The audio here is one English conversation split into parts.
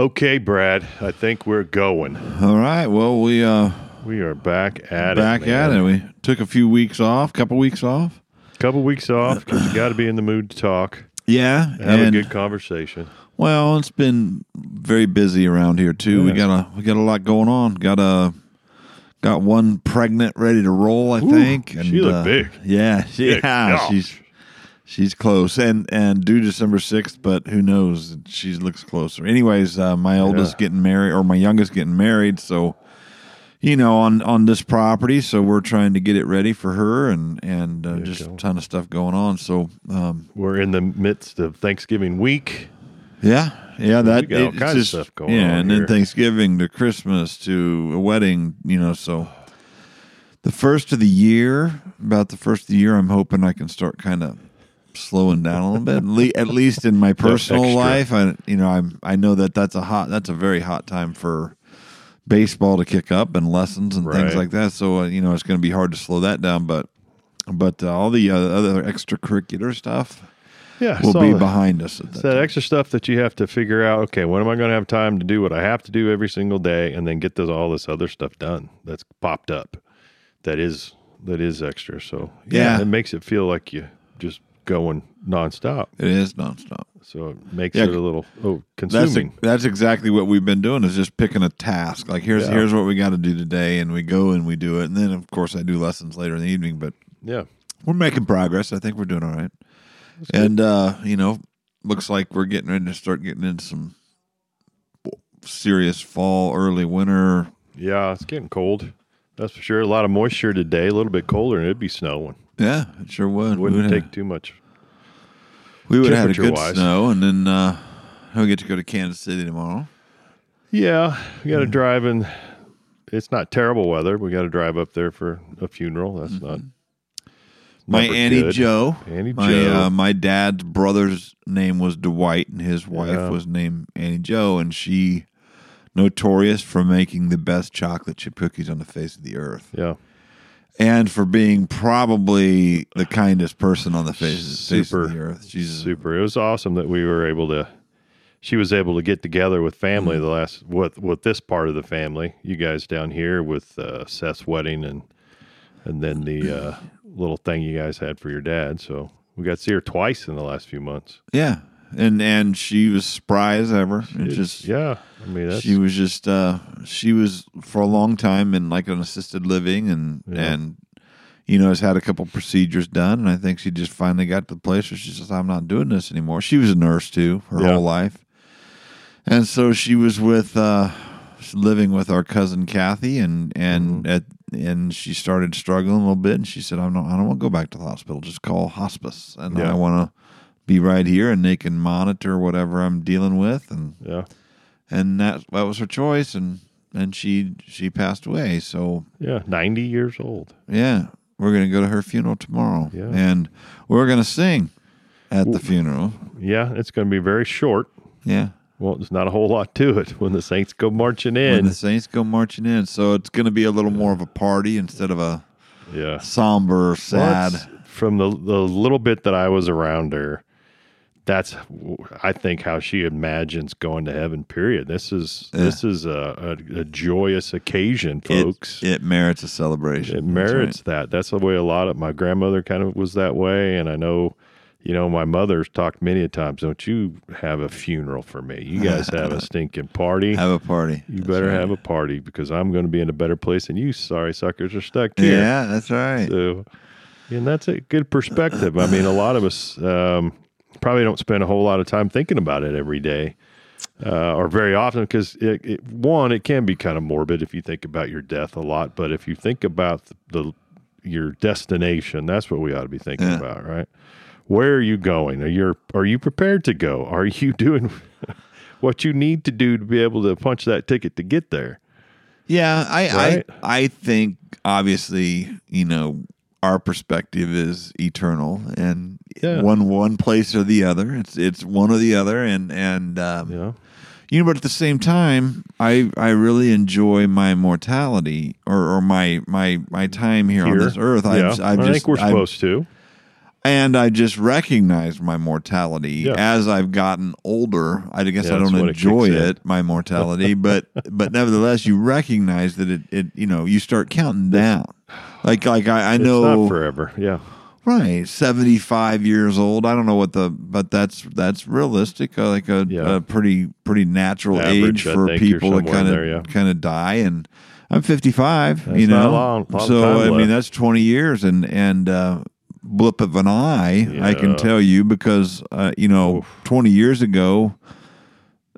Okay, Brad. I think we're going. All right. Well, we uh We are back at back it. Back at it. We took a few weeks off, couple weeks off. Couple weeks off because you got to be in the mood to talk, Yeah, have and a good conversation. well, it's been very busy around here too. We got a we got a lot going on. Got a got one pregnant, ready to roll. I Ooh, think. she looked big. Yeah, she, Big. yeah, Gosh. she's she's close and and due December sixth. But who knows? She looks closer. Anyways, uh, my oldest getting married or my youngest getting married. So you know on on this property. So we're trying to get it ready for her and and uh, just go. a ton of stuff going on. So um, We're in the midst of Thanksgiving week. yeah, yeah, that got all it's kinds of just- stuff going Yeah, and here. then Thanksgiving to Christmas to a wedding. You know, so the first of the year, about the first of the year, I'm hoping I can start kind of slowing down a little bit. At le- At least in my personal life, I you know I'm I know that that's a hot that's a very hot time for baseball to kick up and lessons and things like that. So uh, you know it's going to be hard to slow that down, but but uh, all the uh, other extracurricular stuff Yeah, will be behind us. At that that extra stuff that you have to figure out. Okay, when am I going to have time to do what I have to do every single day, and then get this all this other stuff done that's popped up. That is that is extra. So Yeah. it makes it feel like you just going nonstop. It is nonstop. So it makes Yeah, it a little oh That's consuming. that's exactly what we've been doing is just picking a task. Like here's Yeah. here's what we got to do today, and we go and we do it. And then of course I do lessons later in the evening, but yeah, we're making progress. I think we're doing all right. And uh, you know, looks like we're getting ready to start getting into some serious fall, early winter. yeah. It's getting cold. That's for sure. A lot of moisture today. A little bit colder, and it'd be snowing. Yeah, it sure would. Wouldn't would take have, too much. We would have had a good temperature-wise. snow, and then uh, we get to go to Kansas City tomorrow. Yeah, we got to drive and It's not terrible weather. We got to drive up there for a funeral. That's not My Annie good. Joe. Annie My Joe. uh, my dad's brother's name was Dwight, and his wife Yeah. was named Annie Joe, and she notorious for making the best chocolate chip cookies on the face of the earth, yeah, and for being probably the kindest person on the face, face Super. of the earth. She's super. It was awesome that we were able to. She was able to get together with family Mm-hmm. the last with with this part of the family. You guys down here with uh, Seth's wedding and and then the uh, little thing you guys had for your dad. So we got to see her twice in the last few months. yeah, and and she was spry as ever. It just yeah, I mean that's she was just uh she was for a long time in like an assisted living and Yeah. and you know has had a couple procedures done and i think she just finally got to the place where she says i'm not doing this anymore she was a nurse too her Yeah. whole life and so she was with uh living with our cousin kathy and and Mm-hmm. at and she started struggling a little bit and she said i'm not i don't want to go back to the hospital just call hospice and Yeah. i want to be right here and they can monitor whatever i'm dealing with and yeah and that that was her choice and and she she passed away so yeah ninety years old. yeah we're gonna go to her funeral tomorrow Yeah. and we're gonna sing at the funeral Yeah, it's going to be very short. yeah Well, there's not a whole lot to it when the Saints go marching in when the saints go marching in so it's gonna be a little more of a party instead of a yeah. somber sad Well, from the the little bit that I was around her, that's I think how she imagines going to heaven. Period. This is this is a, a, a joyous occasion, folks. it merits a celebration It That's merits right. that. That's the way a lot of my grandmother kind of was that way, and I know. You know, my mother's talked many a times. Don't you have a funeral for me? You guys have a stinking party. have a party You That's better right. have a party because I'm going to be in a better place than you sorry suckers are stuck here. yeah that's right So, and that's a good perspective. I mean, a lot of us um, probably don't spend a whole lot of time thinking about it every day uh, or very often because, it, it, one, it can be kind of morbid if you think about your death a lot. But if you think about the, the your destination, that's what we ought to be thinking Yeah. about, right? Where are you going? Are you are you prepared to go? Are you doing what you need to do to be able to punch that ticket to get there? Yeah, I Right? I I think obviously, you know, our perspective is eternal and Yeah. one one place or the other. It's it's one or the other and and um, Yeah. you know, but at the same time, I I really enjoy my mortality or, or my my my time here, on this earth. yeah. I've, I've I just think we're I've- supposed to. and I just recognize my mortality Yeah. as I've gotten older. I guess I don't when it enjoy it, my mortality, but but nevertheless, you recognize that it, it you know you start counting down. Like like I, I It's know not forever. Yeah. Right seventy five years old. I don't know what the but that's that's realistic. uh, Like a, Yeah. a pretty pretty natural Average, age for people to kind of yeah. kind of die and. I'm 55. That's you know, long- long so I mean that's 20 years, and and uh, blip of an eye, I can tell you because uh, you know, 20 years ago,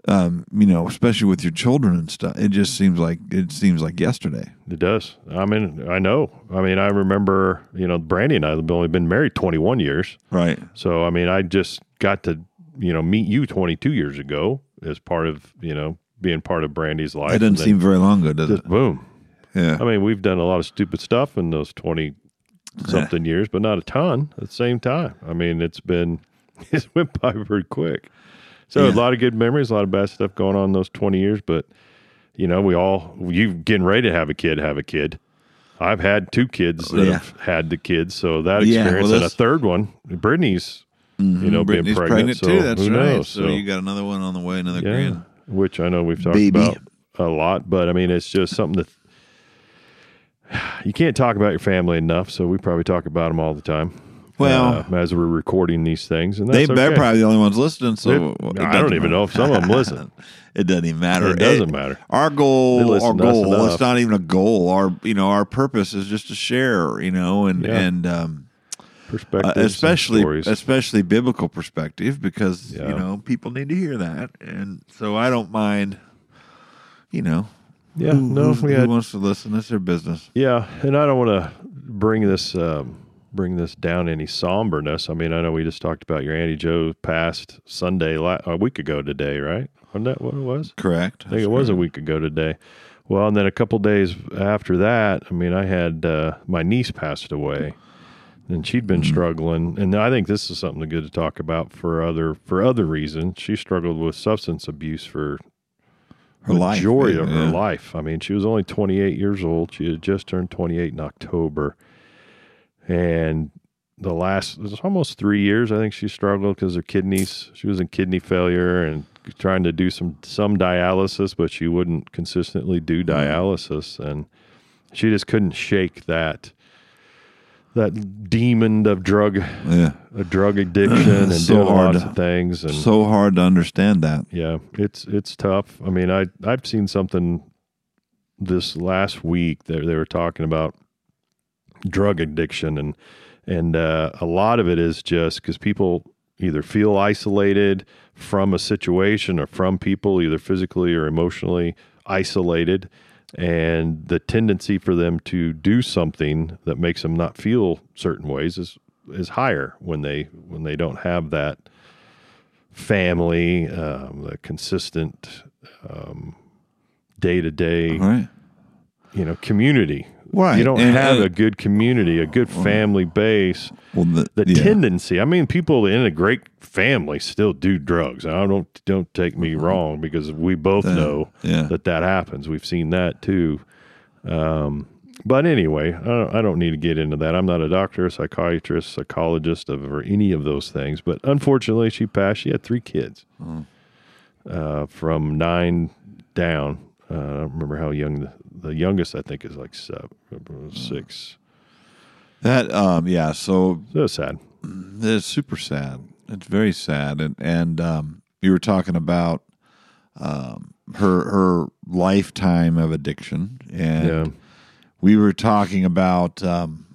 um, you know, especially with your children and stuff, it just seems like it seems like yesterday. It does. I mean, I know. I mean, I remember, you know, Brandy and I have only been married 21 years. Right. So, I mean, I just got to, you know, meet you 22 years ago as part of, you know, being part of Brandy's life. It doesn't seem very long ago, does it? boom. Yeah. I mean, we've done a lot of stupid stuff in those 20 something years, but not a ton at the same time. I mean, it's been, it's went by very quick. So, Yeah. a lot of good memories, a lot of bad stuff going on in those 20 years, but, you know, we all, you getting ready to have a kid, have a kid. I've had two kids that Yeah. have had the kids, so that experience well, and a third one, Brittany's, you mm-hmm. know, being Brittany's pregnant, so too. That's right. knows? So, you got another one on the way, another grand. which I know we've talked Baby. about a lot, but I mean, it's just something that you can't talk about your family enough. So we probably talk about them all the time. Well- uh, as we're recording these things, and They, that's they're okay. probably the only ones listening. So It- it I don't even matter. know if some of them listen. it doesn't even matter. It doesn't matter. Our goal, our goal, it's not even a goal. Our, you know, our purpose is just to share, you know, and Yeah. and um, Perspectives, uh, especially especially biblical perspective because Yeah. you know people need to hear that, and so I don't mind. You know, yeah, who, no, who, who had wants to listen? That's their business. Yeah, and I don't want to bring this um, bring this down any somberness. I mean, I know we just talked about your Auntie Joe passed Sunday a week ago today, right? Wasn't that what it was? Correct. I think it was a week ago today. Well, and then a couple days after that, I mean, I had uh, my niece passed away, and she'd been struggling. And I think this is something good to talk about for other for other reasons. She struggled with substance abuse for Her life, majority yeah, of her life. I mean, she was only 28 years old. She had just turned 28 in October, and the last it was almost three years. I think she struggled because her kidneys. She was in kidney failure and trying to do some some dialysis, but she wouldn't consistently do Mm-hmm. dialysis, and she just couldn't shake that that demon of drug Yeah, a drug addiction and So doing hard lots to- of things and so hard to understand that. yeah, it's it's tough. I mean, I I've seen something this last week that they were talking about drug addiction and and uh, a lot of it is just because people either feel isolated from a situation or from people, either physically or emotionally isolated, and the tendency for them to do something that makes them not feel certain ways is is higher when they when they don't have that family, um, the consistent day to day, you know, community. Right. You don't And- have and- a good community, a good family base. Well, the, The yeah. tendency, I mean, people in a great family still do drugs. I don't don't take me wrong because we both Uh, know yeah. that that happens. We've seen that too. Um, but anyway, I don't, I don't need to get into that. I'm not a doctor, a psychiatrist, psychologist, of, or any of those things. But unfortunately, she passed. She had three kids uh, from nine down. Uh, I don't remember how young the, the youngest. I think is like seven, six. That um yeah. So So sad. It's super sad. It's very sad, and and um, you were talking about um, her her lifetime of addiction, and Yeah. we were talking about um,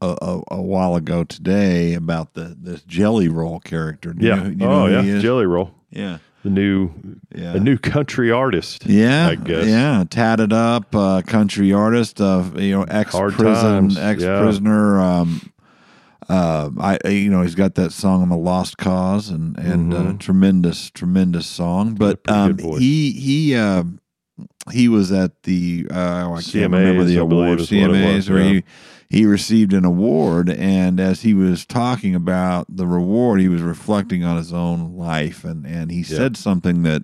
a, a, a while ago today about the this Jelly Roll character. Do you Yeah. know- you know oh who yeah. Jelly Roll, Yeah, the new, yeah, a new country artist. yeah, I guess. yeah, tatted up uh, country artist, uh, you know, ex prison, ex yeah. prisoner. Um, uh, I, you know, he's got that song "I'm a Lost Cause" and and uh, tremendous, tremendous song. But um, he he uh, he was at the uh, I can't remember the I believe award what it CMAs where yeah. he he received an award, and as he was talking about the reward, he was reflecting on his own life, and and he said something that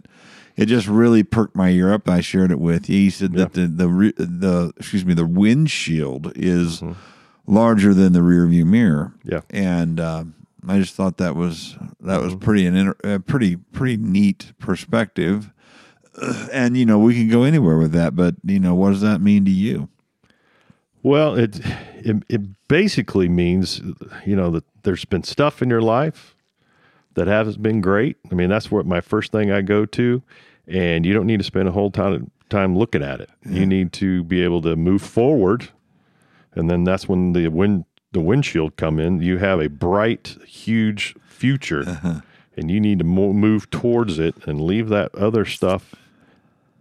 it just really perked my ear up. I shared it with you. He said that the the the excuse me the windshield is Mm-hmm. larger than the rear view mirror. Yeah. and uh, I just thought that was that was pretty an inter- a pretty pretty neat perspective. And you know we can go anywhere with that, but you know what does that mean to you? Well, it, it it basically means you know that there's been stuff in your life that hasn't been great. I mean, that's what my first thing I go to, and you don't need to spend a whole time time looking at it. You need to be able to move forward, and then that's when the wind the windshield come in. You have a bright, huge future, uh-huh. and you need to mo- move towards it and leave that other stuff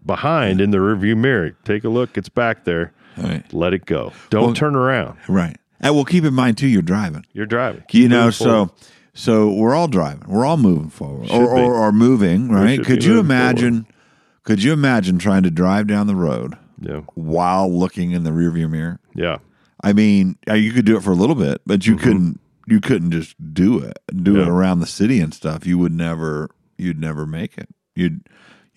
behind in the rearview mirror. Take a look; it's back there. Right, Let it go. Don't Well- turn around. right. And well, keep in mind too, you're driving. You're driving. you know so so we're all driving. We're all moving forward. Or, or, or moving right? could you imagine could you imagine trying to drive down the road yeah, while looking in the rearview mirror? Yeah, i mean uh, you could do it for a little bit but you couldn't you couldn't just do it do it Mm-hmm. Around the city and stuff. You would never you'd never make it. You'd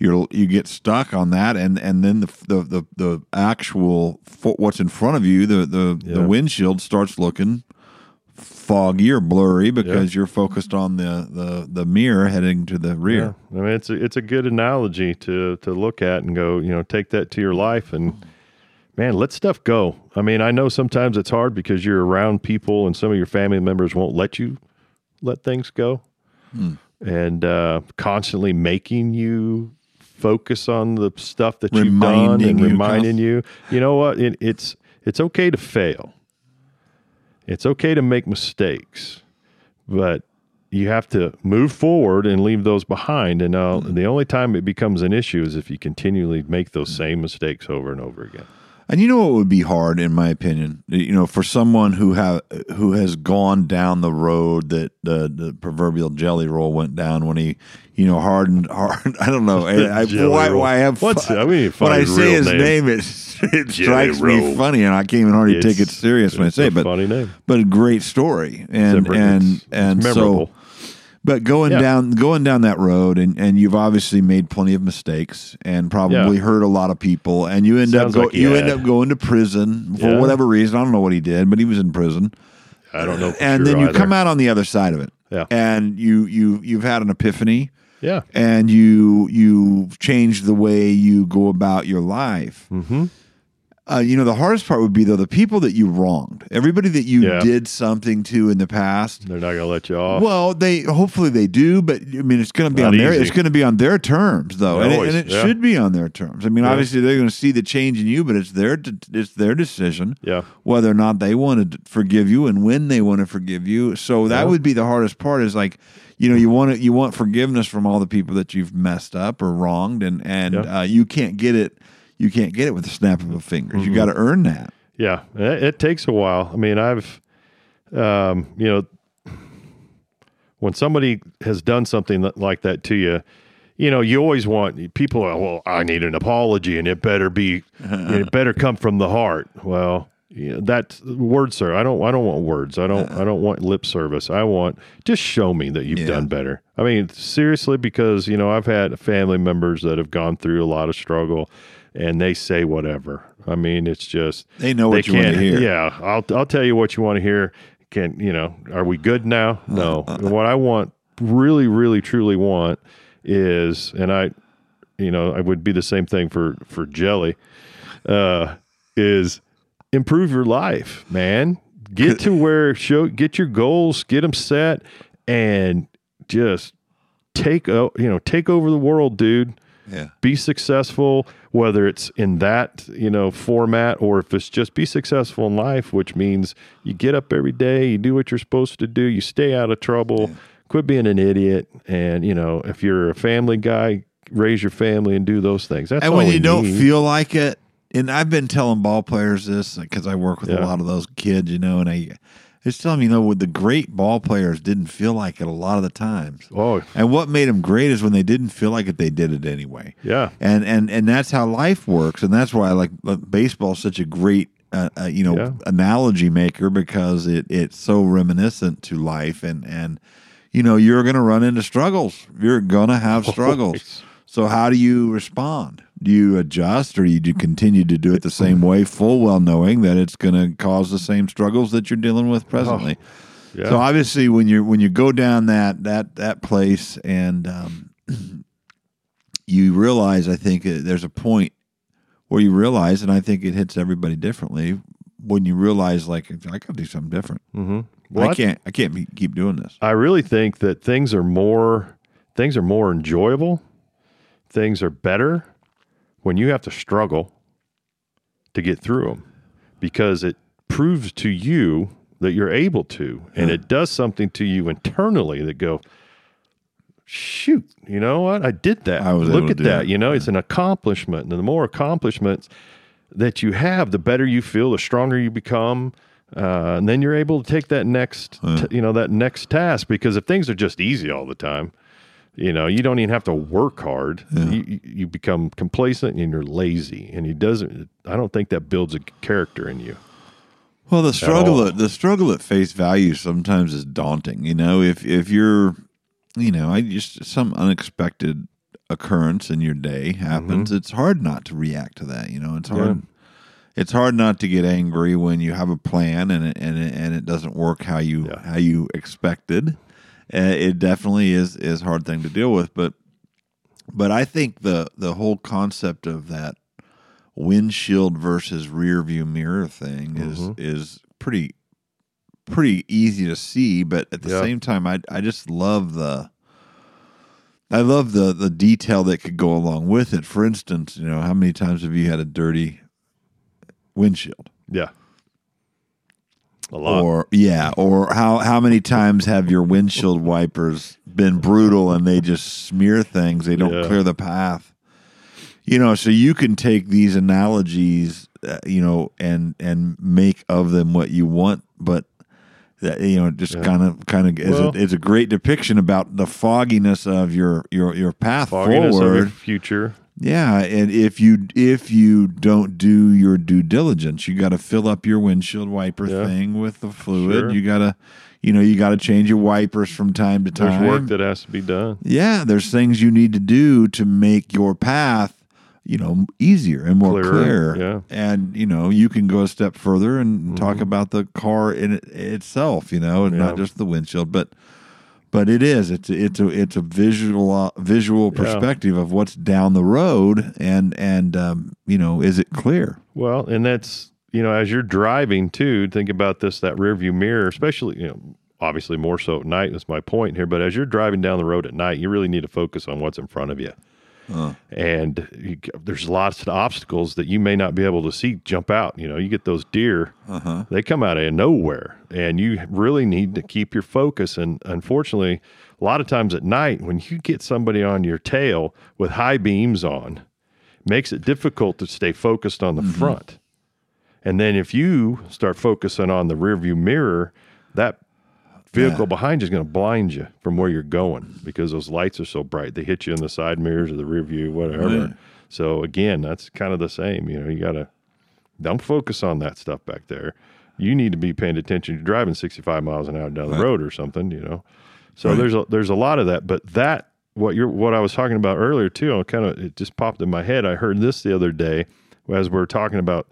you you get stuck on that and and then the the the, the actual fo- what's in front of you the the, the windshield starts looking foggy or blurry because you're focused on the, the the mirror heading to the yeah. rear I mean, it's a, it's a good analogy to to look at and go. You know, take that to your life and man, let stuff go. I mean, I know sometimes it's hard because you're around people and some of your family members won't let you let things go, Hmm. and uh, constantly making you focus on the stuff that you've done and you, reminding you. You know what? It, it's it's okay to fail. It's okay to make mistakes, but you have to move forward and leave those behind. And uh, Mm-hmm. the only time it becomes an issue is if you continually make those same mistakes over and over again. And you know what would be hard, in my opinion, you know, for someone who have who has gone down the road that the, the proverbial jelly roll went down when he, you know, hardened hard. I don't know. I, I, why, why I have What's- fu- I mean, when I say his name. name, it, it strikes Roll. me funny, and I can't even hardly take it serious when I say it. But funny name. but a great story, and It's- and it's- it's and so. But going Yeah. down going down that road, and, and you've obviously made plenty of mistakes, and probably Yeah. hurt a lot of people, and you end Sounds up go, like you end up going to prison for Yeah. whatever reason. I don't know what he did, but he was in prison, I don't know. And sure then you either. come out on the other side of it, Yeah. and you you you've had an epiphany, Yeah. and you you've changed the way you go about your life. Mm-hmm. Uh, you know, the hardest part would be though the people that you wronged, everybody that you Yeah. did something to in the past. They're not going to let you off. Well, they hopefully they do, but I mean, it's going to be Not on their easy. it's going to be on their terms though, and, it, Always, and it yeah. should be on their terms. I mean, Yeah. obviously they're going to see the change in you, but it's their it's their decision yeah. whether or not they want to forgive you and when they want to forgive you. So that Yeah. would be the hardest part. Is like, you know, you want to, you want forgiveness from all the people that you've messed up or wronged, and and Yeah. uh, you can't get it. You can't get it with the snap of a finger. Mm-hmm. You got to earn that. Yeah, it, it takes a while. I mean, I've, um, you know, when somebody has done something that, like that to you, you know, you always want people. Are, well, I need an apology, and it better be, it better come from the heart. Well, know, that's word sir. I don't. I don't want words. I don't. I don't want lip service. I want just show me that you've Yeah. done better. I mean, seriously, because you know, I've had family members that have gone through a lot of struggle, and they say whatever. I mean, it's just They know what you wanna can't- hear. Yeah, I'll I'll tell you what you want to hear. Can you know? Are we good now? Uh, no. Uh, uh. what I want, really, really, truly want, is, and I, you know, I would be the same thing for for Jelly, uh, is improve your life, man. Get to where show, get your goals, get them set, and just take you know take over the world, dude Yeah. be successful whether it's in that you know format or if it's just be successful in life which means you get up every day you do what you're supposed to do you stay out of trouble quit being an idiot and you know if you're a family guy raise your family and do those things. That's and when you don't need. feel like it and i've been telling ball players this because i work with a lot of those kids you know and i just telling them you know with the great ball players didn't feel like it a lot of the times. Oh. And what made them great is when they didn't feel like it they did it anyway. Yeah. And and and that's how life works. And that's why i like baseball is such a great uh, uh, you know Yeah. analogy maker because it it's so reminiscent to life. And and you know you're going to run into struggles. You're going to have struggles. So how do you respond do you adjust or do you do continue to do it the same way, full well knowing that it's going to cause the same struggles that you're dealing with presently? Yeah. So obviously, when you when you go down that that that place and um, you realize, I think uh, there's a point where you realize, and I think it hits everybody differently. When you realize, like, I got to do something different. mm-hmm. Well, I can't. I can't be, keep doing this. I really think that things are more things are more enjoyable. Things are better when you have to struggle to get through them because it proves to you that you're able to and it does something to you internally that go shoot, you know what? I did that. I was Look at that. that. You know, it's an accomplishment. And the more accomplishments that you have, the better you feel, the stronger you become. Uh, and then you're able to take that next, t- you know, that next task because if things are just easy all the time, you know, you don't even have to work hard. You, you- you become complacent and you're lazy, and he doesn't. I don't think that builds a character in you. Well, the struggle all. at the struggle at face value sometimes is daunting. You know, if if you're, you know, I just some unexpected occurrence in your day happens, mm-hmm. it's hard not to react to that. You know, it's hard. It's hard not to get angry when you have a plan and it, and it, and it doesn't work how you Yeah. how you expected. Uh, it definitely is is a hard thing to deal with, but but I think the the whole concept of that windshield versus rear view mirror thing is Mm-hmm. is pretty pretty easy to see but at the Yeah. same time I I just love the I love the the detail that could go along with it. For instance, you know, how many times have you had a dirty windshield? Yeah, a lot. Or yeah, or how how many times have your windshield wipers been brutal and they just smear things? They don't Yeah. clear the path. You know, so you can take these analogies, uh, you know, and and make of them what you want, but that you know, just kind of kind of is Well- a, is a great depiction about the fogginess of your your your path forward. your future. Yeah, and if you if you don't do your due diligence, you got to fill up your windshield wiper Yeah. thing with the fluid. Sure. You got to, you know, you got to change your wipers from time to time. There's work that has to be done. yeah, there's things you need to do to make your path, you know, easier and more Clearer, clear. yeah. Mm-hmm. And you know, you can go a step further and talk about the car in it, itself, you know, and not just the windshield, but but it is it's a, it's a it's a visual visual Yeah. perspective of what's down the road and and um, you know is it clear Well, and that's you know, as you're driving too, think about this that rear view mirror, especially you know, obviously more so at night. That's my point here. But as you're driving down the road at night, you really need to focus on what's in front of you. And you, there's lots of obstacles that you may not be able to see jump out. You know, you get those deer, uh-huh. they come out of nowhere, and you really need to keep your focus. And unfortunately, a lot of times at night, when you get somebody on your tail with high beams on, makes it difficult to stay focused on the mm-hmm. front. And then if you start focusing on the rearview mirror, that vehicle Yeah. behind you is going to blind you from where you're going because those lights are so bright. They hit you in the side mirrors or the rear view, whatever. So again, that's kind of the same. You know, you got to don't focus on that stuff back there. You need to be paying attention. You're driving 65 miles an hour down the road or something, you know. So Right. there's a, there's a lot of that, but that what you're what I was talking about earlier too. I kind of it just popped in my head. I heard this the other day as we are talking about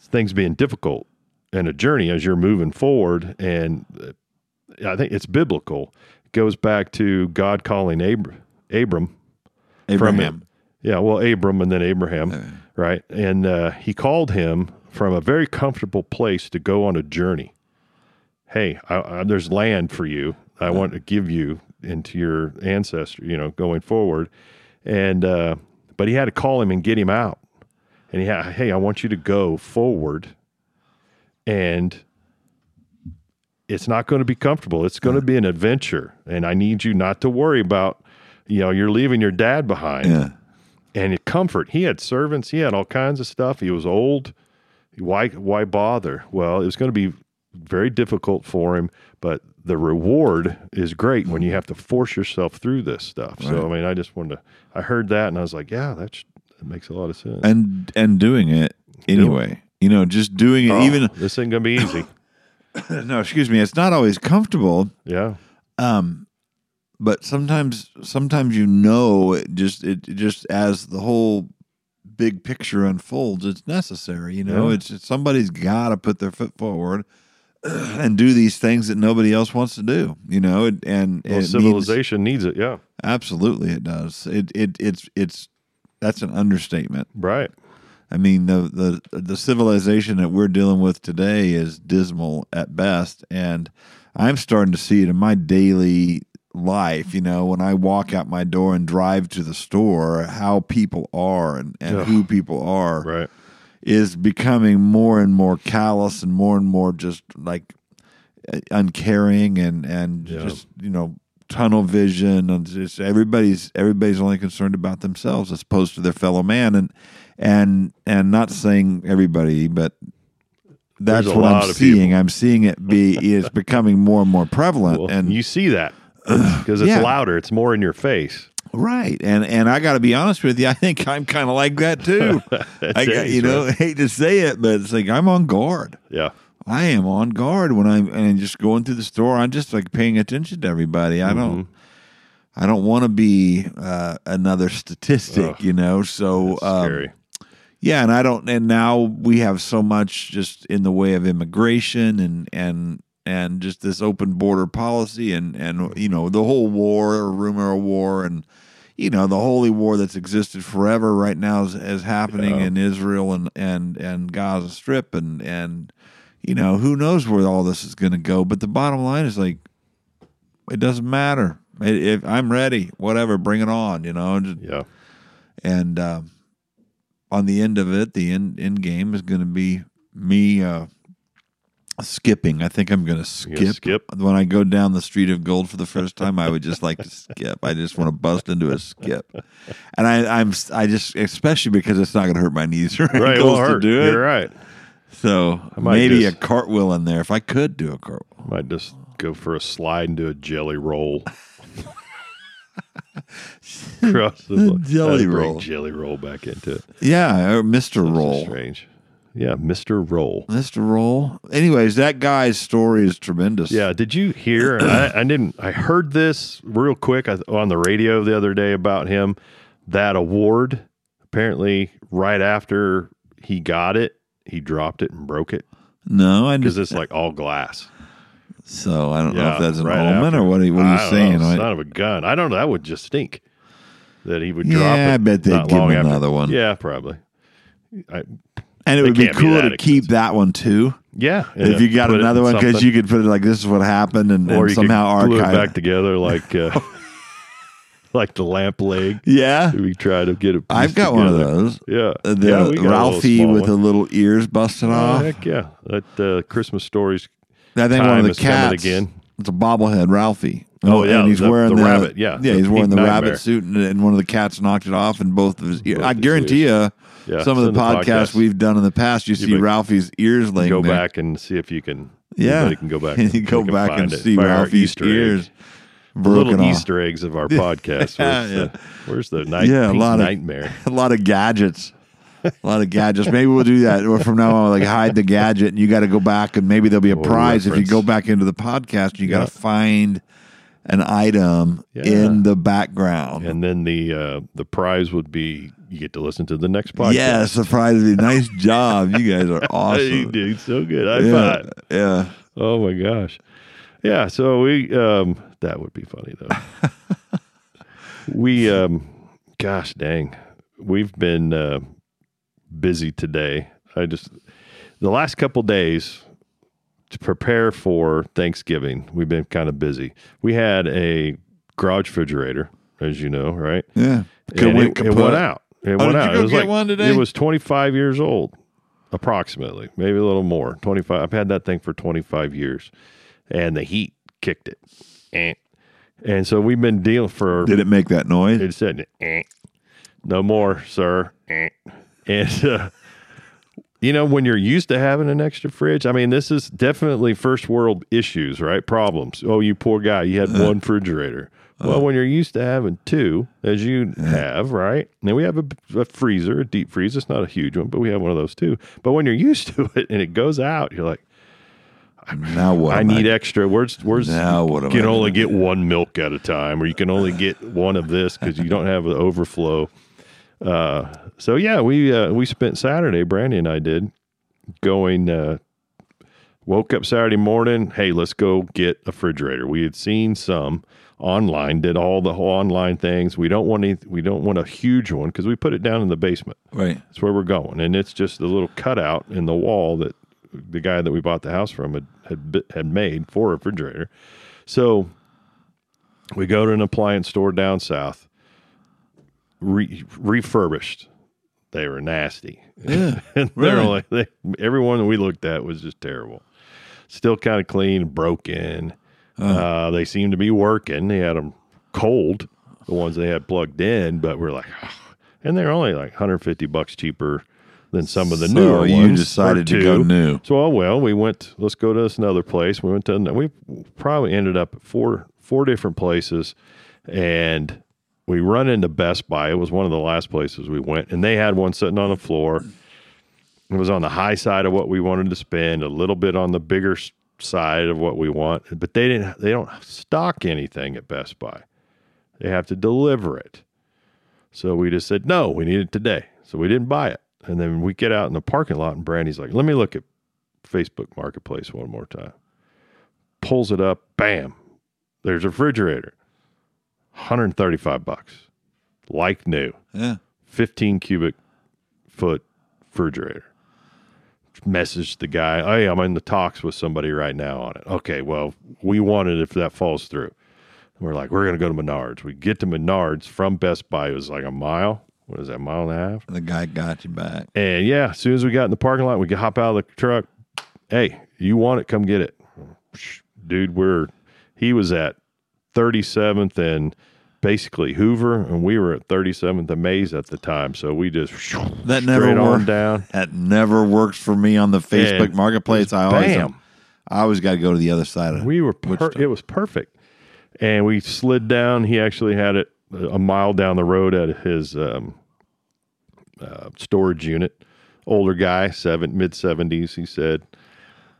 things being difficult and a journey as you're moving forward. And I think it's biblical. It goes back to God calling Abr- Abram Abraham. from yeah, well, Abram and then Abraham, right? And uh, he called him from a very comfortable place to go on a journey. Hey, I, I, there's land for you. I want to give you into your ancestor, you know, going forward. And uh, but he had to call him and get him out. And he had, hey, I want you to go forward, and it's not going to be comfortable. It's going to be an adventure, and I need you not to worry about, you know, you're leaving your dad behind yeah and comfort. He had servants. He had all kinds of stuff. He was old. Why? Why bother? Well, it was going to be very difficult for him, but the reward is great when you have to force yourself through this stuff. So, I mean, I just wanted to. I heard that and I was like, yeah, that's, that makes a lot of sense. and and doing it anyway you know just doing it Oh, even this ain't gonna be easy. no excuse me it's not always comfortable yeah, um but sometimes sometimes you know it just it it just as the whole big picture unfolds, it's necessary. You know, Yeah. it's, it's somebody's got to put their foot forward and do these things that nobody else wants to do. You know, and, and Well, it civilization needs it. Yeah. absolutely, it does. It it it's it's that's an understatement. Right. I mean, the the the civilization that we're dealing with today is dismal at best, and I'm starting to see it in my daily life. You know, when I walk out my door and drive to the store, how people are and, and Ugh. who people are Right. is becoming more and more callous and more and more just like uncaring and and Yeah. just you know tunnel vision and just everybody's everybody's only concerned about themselves as opposed to their fellow man and and and not saying everybody but that's what I'm seeing. people. I'm seeing it be is becoming more and more prevalent Well, and you see that because it's Yeah. louder. It's more in your face. Right, and and I got to be honest with you. I think I'm kind of like that too. I, you know, right? hate to say it, but it's like I'm on guard. Yeah. I am on guard when I'm and just going through the store. I'm just like paying attention to everybody. I don't. I don't want to be uh, another statistic, Ugh, you know. So um, scary. Yeah, and I don't. And now we have so much just in the way of immigration and and and just this open border policy and and you know the whole war or rumor of war and you know the holy war that's existed forever right now is, is happening Yeah. in Israel and and and Gaza Strip and and you know who knows where all this is going to go. But the bottom line is like it doesn't matter. It, if I'm ready, whatever, bring it on. You know, and Yeah. and um, on the end of it, the end, end game is going to be me uh, skipping. I think I'm going to skip. skip? When I go down the street of gold for the first time, I would just like to skip. I just want to bust into a skip, and I, I'm I just especially because it's not going to hurt my knees or Right. Ankles to do it. You're right. So maybe just- a cartwheel in there if I could do a cartwheel. I might just go for a slide and do a jelly roll. Across the Jelly roll. Jelly roll back into it. Yeah, uh, or Mr. That's Roll. Strange. Yeah, Mr. Roll. Mr. Roll. Anyways, that guy's story is tremendous. Yeah, did you hear? I, I didn't. I heard this real quick on the radio the other day about him. That award, apparently, right after he got it, he dropped it and broke it No, I because it's like all glass. So I don't know if that's an right omen after. or what. Are, what are you saying? know, What- son of a gun. I don't know. That would just stink. That he would drop it. Yeah, I bet they'd give him after. another one. Yeah, probably. I, and it would be be cool that to keep that one too. yeah. if you got put it in another one, because you could put it like this is what happened, and, or and somehow archive. it back together like uh, like the lamp leg. yeah, We try to get it. I've got one of those. Yeah, Uh, The yeah, got a Ralphie with one. the little ears busted Oh, off. heck yeah! That uh, Christmas stories. I think one of the cats. again. It's a bobblehead Ralphie. Oh, yeah, and he's the- wearing the the, rabbit, yeah, yeah. He's wearing the nightmare. rabbit suit, and, and one of the cats knocked it off, and both of his. Both I guarantee you, Yeah, some of the podcasts podcast. we've done in the past, you see Ralphie's ears laying Go there. back and see if you can. Yeah, anybody can go back. and you go back and it. see Ralphie's Easter ears little off. Easter eggs of our podcast. Where's, Yeah, the, where's the night? Yeah, a lot of- nightmare. a lot of gadgets. A lot of gadgets. Maybe we'll do that. Or from now on, like hide the gadget, and you got to go back, and maybe there'll be a Little prize if you go back into the podcast. You got to find an item Yeah. in the background. And then the uh, the prize would be you get to listen to the next podcast. Yeah, surprisingly, nice job. You guys are awesome. did so good. I yeah, five. yeah. Oh my gosh. Yeah, so we um that would be funny though. we um gosh dang. We've been uh busy today. I just the last couple days to prepare for Thanksgiving, we've been kind of busy. We had a garage refrigerator, as you know, right? Yeah. And it, it went out. It Oh, went did you out. it was get like one today? it was 25 years old, approximately, maybe a little more. 25. I've had that thing for 25 years, and the heat kicked it, Eh. and so we've been dealing for. Did it make that noise? It said, eh, "No more, sir," Eh. And. Uh, you know, when you're used to having an extra fridge, I mean, this is definitely first world issues, right? Problems. Oh, you poor guy, you had uh-huh. one refrigerator. Well, uh-huh. when you're used to having two, as you uh-huh. have, right? Now we have a, a freezer, a deep freeze. It's not a huge one, but we have one of those too. But when you're used to it and it goes out, you're like, now what? I need extra. Where's where's Now what you can I only get one milk at a time, or you can only get one of this because you don't have the overflow. Uh, so yeah, we uh, we spent Saturday. Brandy and I did going. Uh, woke up Saturday morning. Hey, let's go get a refrigerator. We had seen some online. Did all the online things. We don't want any. We don't want a huge one because we put it down in the basement. Right. That's where we're going, and it's just a little cutout in the wall that the guy that we bought the house from had had, had made for a refrigerator. So we go to an appliance store down south, re- refurbished. They were nasty. Yeah. and they're Really? like they, everyone that we looked at was just terrible. Still kind of clean, broken. Uh, they seemed to be working. They had them cold, the ones they had plugged in, but we're like, and they're only like 150 bucks cheaper than some of the So newer you ones. or decided to go new. So oh, well, we went. Let's go to this another place. We went to. We probably ended up at four four different places, and we run into Best Buy. It was one of the last places we went, and they had one sitting on the floor. It was on the high side of what we wanted to spend, a little bit on the bigger side of what we want, but they didn't. They don't stock anything at Best Buy. They have to deliver it. So we just said no. We need it today. So we didn't buy it. And then we get out in the parking lot, and Brandy's like, "Let me look at Facebook Marketplace one more time." Pulls it up, bam, there's a refrigerator, 135 bucks, like new, Yeah. 15 cubic foot refrigerator. Messaged the guy, "Hey, I'm in the talks with somebody right now on it." Okay, well, we want it if that falls through. We're like, we're gonna go to Menards. We get to Menards from Best Buy. It was like a mile. What is that, mile and a half? The guy got you back. And yeah, as soon as we got in the parking lot, we could hop out of the truck. Hey, you want it? Come get it, dude. We're he was at 37th and basically Hoover, and we were at 37th and Maize at the time. So we just That never worked. down. That never works for me on the Facebook And Marketplace. I always, Bam. I always got to go to the other side of We were per- it was perfect, and we slid down. He actually had it a mile down the road at his um, uh, storage unit. Older guy, seven mid seventies. He said,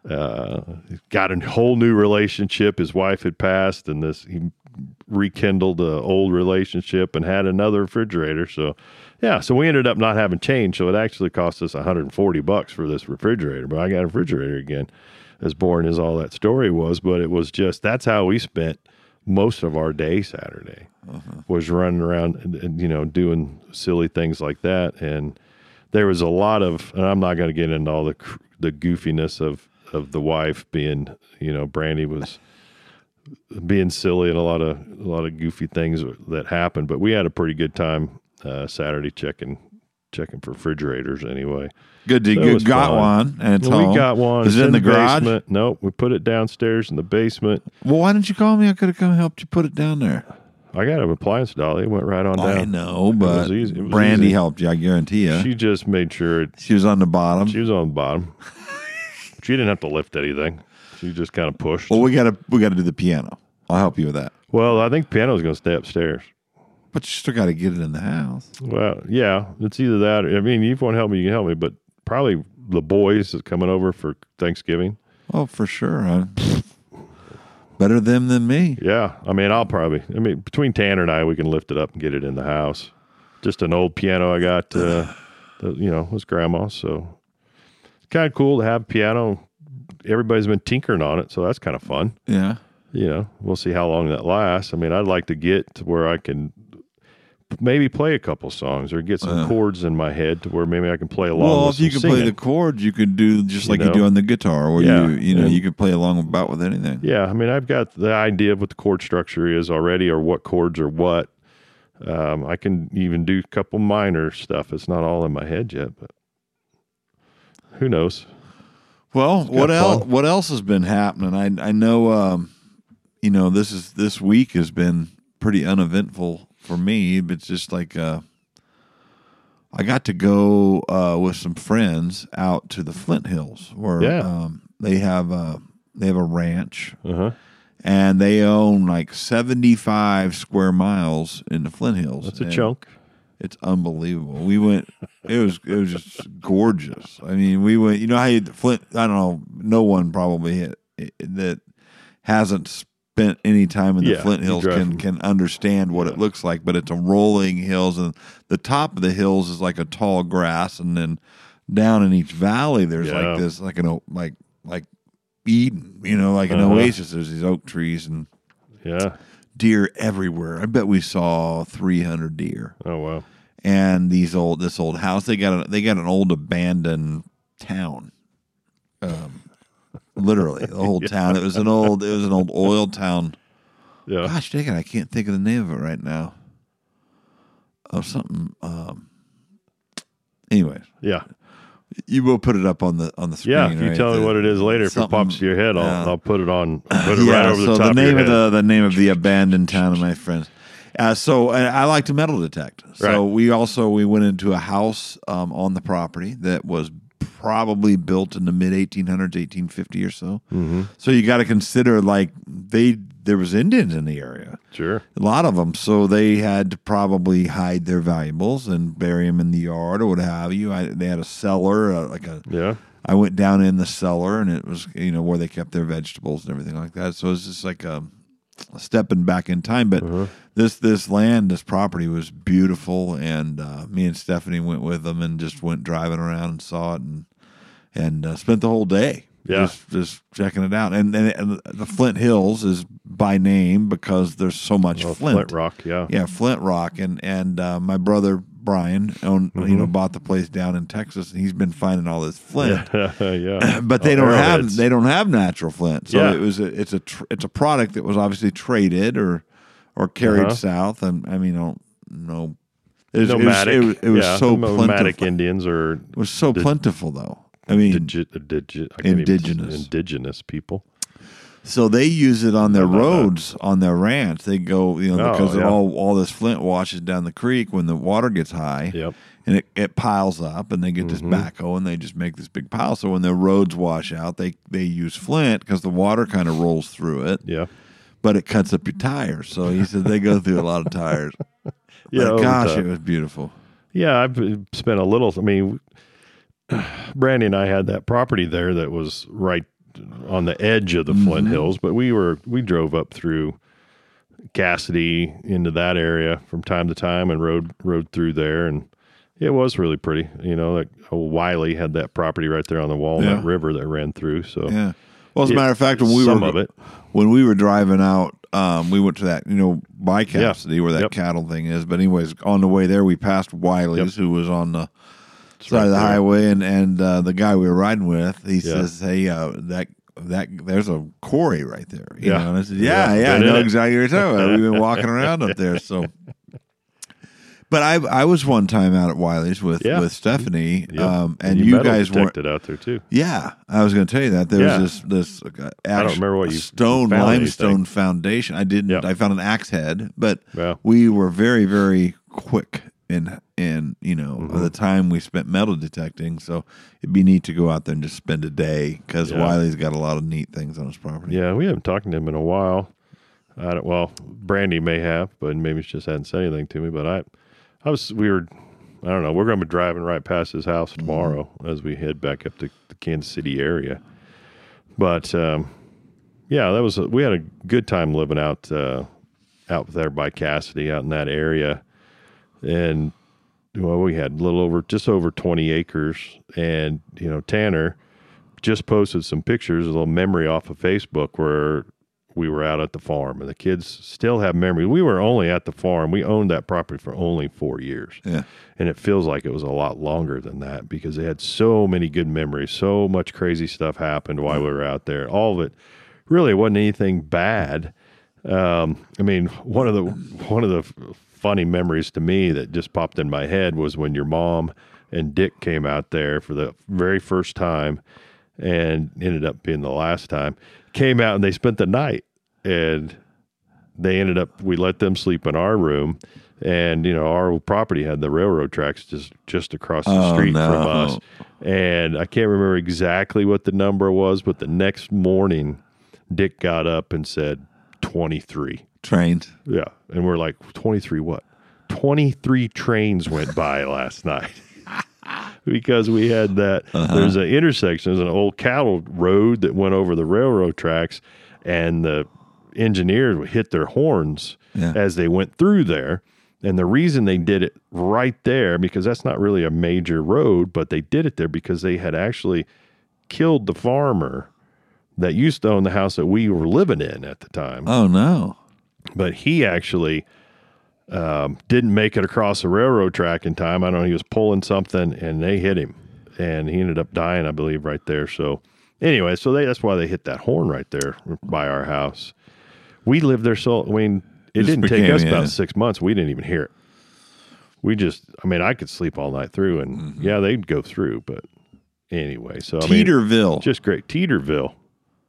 uh, got a whole new relationship. His wife had passed, and this he rekindled a old relationship and had another refrigerator. So, yeah, so we ended up not having change. So it actually cost us 140 bucks for this refrigerator. But I got a refrigerator again. As boring as all that story was, but it was just that's how we spent most of our day Saturday was running around and, and, you know doing silly things like that and there was a lot of and I'm not going to get into all the the goofiness of of the wife being you know Brandy was being silly and a lot of a lot of goofy things that happened but we had a pretty good time uh, Saturday checking checking for refrigerators anyway Good to you got fun. one, and it's we home. got one Is it in the garage? basement. nope we put it downstairs in the basement Well, why didn't you call me? I could have come helped you put it down there. I got an appliance dolly it went right on down. I know, but easy. It was Brandy easy. helped you. I guarantee you. She, she just made sure it she was on the bottom. She was on the bottom. She didn't have to lift anything. She just kind of pushed. well, we gotta we gotta do the piano. I'll help you with that. Well, I think piano's going to stay upstairs. But you still got to get it in the house. Well, yeah, it's either that. Or, I mean, if you want to help me, you can help me. But probably the boys is coming over for Thanksgiving. Oh, for sure. Better them than me. Yeah, I mean, I'll probably. I mean, between Tanner and I, we can lift it up and get it in the house. Just an old piano I got. Uh, that, you know, was grandma, So kind of cool to have a piano. Everybody's been tinkering on it, so that's kind of fun. Yeah. you know, we'll see how long that lasts. I mean, I'd like to get to where I can maybe play a couple songs or get some Uh. chords in my head to where maybe I can play along. Well, if you can play the chords, you can do just You like you know? do on the guitar, or Yeah. you you know And- you can play along about with anything. yeah, I mean, I've got the idea of what the chord structure is already, or what chords are what. Um, I can even do a couple minor stuff. It's not all in my head yet, but who knows? Well, what else? What else has been happening? I I know, um, you know, this is this week has been pretty uneventful for me. But it's just like uh, I got to go uh, with some friends out to the Flint Hills, where Yeah. um, they have a they have a ranch, Uh huh. and they own like seventy five square miles in the Flint Hills. That's a And chunk. It's unbelievable. We went. It was it was just gorgeous. I mean, we went. You know how you Flint? I don't know. No one probably hit, that hasn't spent any time in the Yeah, Flint Hills can can understand what it looks like. But it's a rolling hills, and the top of the hills is like a tall grass, and then down in each valley there's Yeah. like this like an like like Eden, you know, like an Uh-huh. oasis. There's these oak trees and Yeah. Deer everywhere. I bet we saw 300 deer. Oh wow. And these old this old house they got a, they got an old abandoned town. Um, literally the whole town. It was an old it was an old oil town. Yeah. Gosh dang it, I can't think of the name of it right now. Oh, something. Um, anyways, Yeah. You will put it up on the on the screen. Yeah. If you right? tell me The- what it is later, if it pops to your head, I'll, yeah. I'll put it on. Put it yeah, right over the so top the name of of your head. the the name of the abandoned town of my friends. Uh, so uh, I like to metal detect. So Right. we also we went into a house um, on the property that was probably built in the mid 1800s, 1850 or so. Mm-hmm. So you got to consider like they there was Indians in the area, Sure. a lot of them. So they had to probably hide their valuables and bury them in the yard or what have you. I, they had a cellar, uh, like a Yeah. I went down in the cellar and it was you know where they kept their vegetables and everything like that. So it's just like a, stepping back in time. But Uh-huh. this this land, this property was beautiful, and uh, me and Stephanie went with them and just went driving around and saw it and and uh, spent the whole day. Yeah. Just, just checking it out, and, and the Flint Hills is by name because there's so much Flint. Flint Rock. Yeah. Yeah, Flint Rock, and and uh, my brother Brian owned you Mm-hmm. know bought the place down in Texas, and he's been finding all this Flint yeah. but they Oh, don't have they don't have natural flint. So Yeah. it was a, it's a tr- it's a product that was obviously traded or or carried Uh-huh. south. And I mean, I don't know. It was, nomadic. It was, it was, it was yeah, so nomadic plentiful. Indians or It was so Did- plentiful, though. I mean, digi- digi- I can't even- Indigenous. indigenous people. so they use it on their roads on their ranch. They go, you know, Oh, because yeah. all all this flint washes down the creek when the water gets high. Yep. and it, it piles up and they get this Mm-hmm. backhoe and they just make this big pile so when their roads wash out they they use flint because the water kind of rolls through it Yeah. but it cuts up your tires so he said they go through a lot of tires Yeah. over gosh time. it was beautiful Yeah, I've spent a little. I mean, Brandy and I had that property there that was right on the edge of the Flint Mm-hmm. Hills, but we were we drove up through Cassoday into that area from time to time and rode rode through there, and it was really pretty. You know, like old Wiley had that property right there on the Walnut Yeah. River that ran through. So yeah well as a Yeah, matter of fact when we some were of it. when we were driving out um, we went to that you know by Cassoday where that Yep. cattle thing is but anyways on the way there we passed Wiley's who was on the side of the there. highway, and and uh, the guy we were riding with, he Yeah. says, "Hey, uh, that that there's a quarry right there." You Yeah. know? and I said, "Yeah, Yeah, yeah, I know exactly what you're talking about. We've been walking around up there." So, but I I was one time out at Wiley's with Yeah. with Stephanie, Yep. um, and, you, metal guys weren't. out there too. Yeah, I was going to tell you that there Yeah. was this this. Uh, I don't remember what you stone found limestone anything. foundation. I didn't. Yep. I found an axe head, but Yeah. we were very very quick in in you know Mm-hmm. the time we spent metal detecting. So it'd be neat to go out there and just spend a day because Yeah. Wiley's got a lot of neat things on his property. Yeah, we haven't talked to him in a while. I don't, well, Brandy may have, but maybe she just hadn't said anything to me. But I, I was we were, I don't know. We're going to be driving right past his house Mm-hmm. tomorrow as we head back up to the Kansas City area. But um, yeah, that was a, we had a good time living out uh, out there by Cassoday, out in that area, and well, we had a little over just over twenty acres, and you know Tanner just posted some pictures, a little memory off of Facebook where we were out at the farm and the kids still have memories. We were only at the farm. We owned that property for only four years. Yeah. And it feels like it was a lot longer than that because they had so many good memories. So much crazy stuff happened while we were out there. All of it really wasn't anything bad. Um, I mean, one of the one of the funny memories to me that just popped in my head was when your mom and Dick came out there for the very first time and ended up being the last time. Came out and they spent the night and they ended up we let them sleep in our room and you know our property had the railroad tracks just just across the Oh, street no. from us and i can't remember exactly what the number was but the next morning dick got up and said 23 Trained. yeah and we're like 23 what 23 trains went by last night because we had that uh-huh. there's an intersection there's an old cattle road that went over the railroad tracks and the engineers would hit their horns Yeah. as they went through there. And the reason they did it right there, because that's not really a major road, but they did it there because they had actually killed the farmer that used to own the house that we were living in at the time. Oh no. But he actually um, didn't make it across the railroad track in time. I don't know. He was pulling something and they hit him and he ended up dying, I believe, right there. So, anyway, so they, that's why they hit that horn right there by our house. We lived there so, I mean, it Just didn't take us yeah. about six months. We didn't even hear it. We just, I mean, I could sleep all night through and Mm-hmm. yeah, they'd go through. But anyway, so I mean, Teterville. just great. Teterville.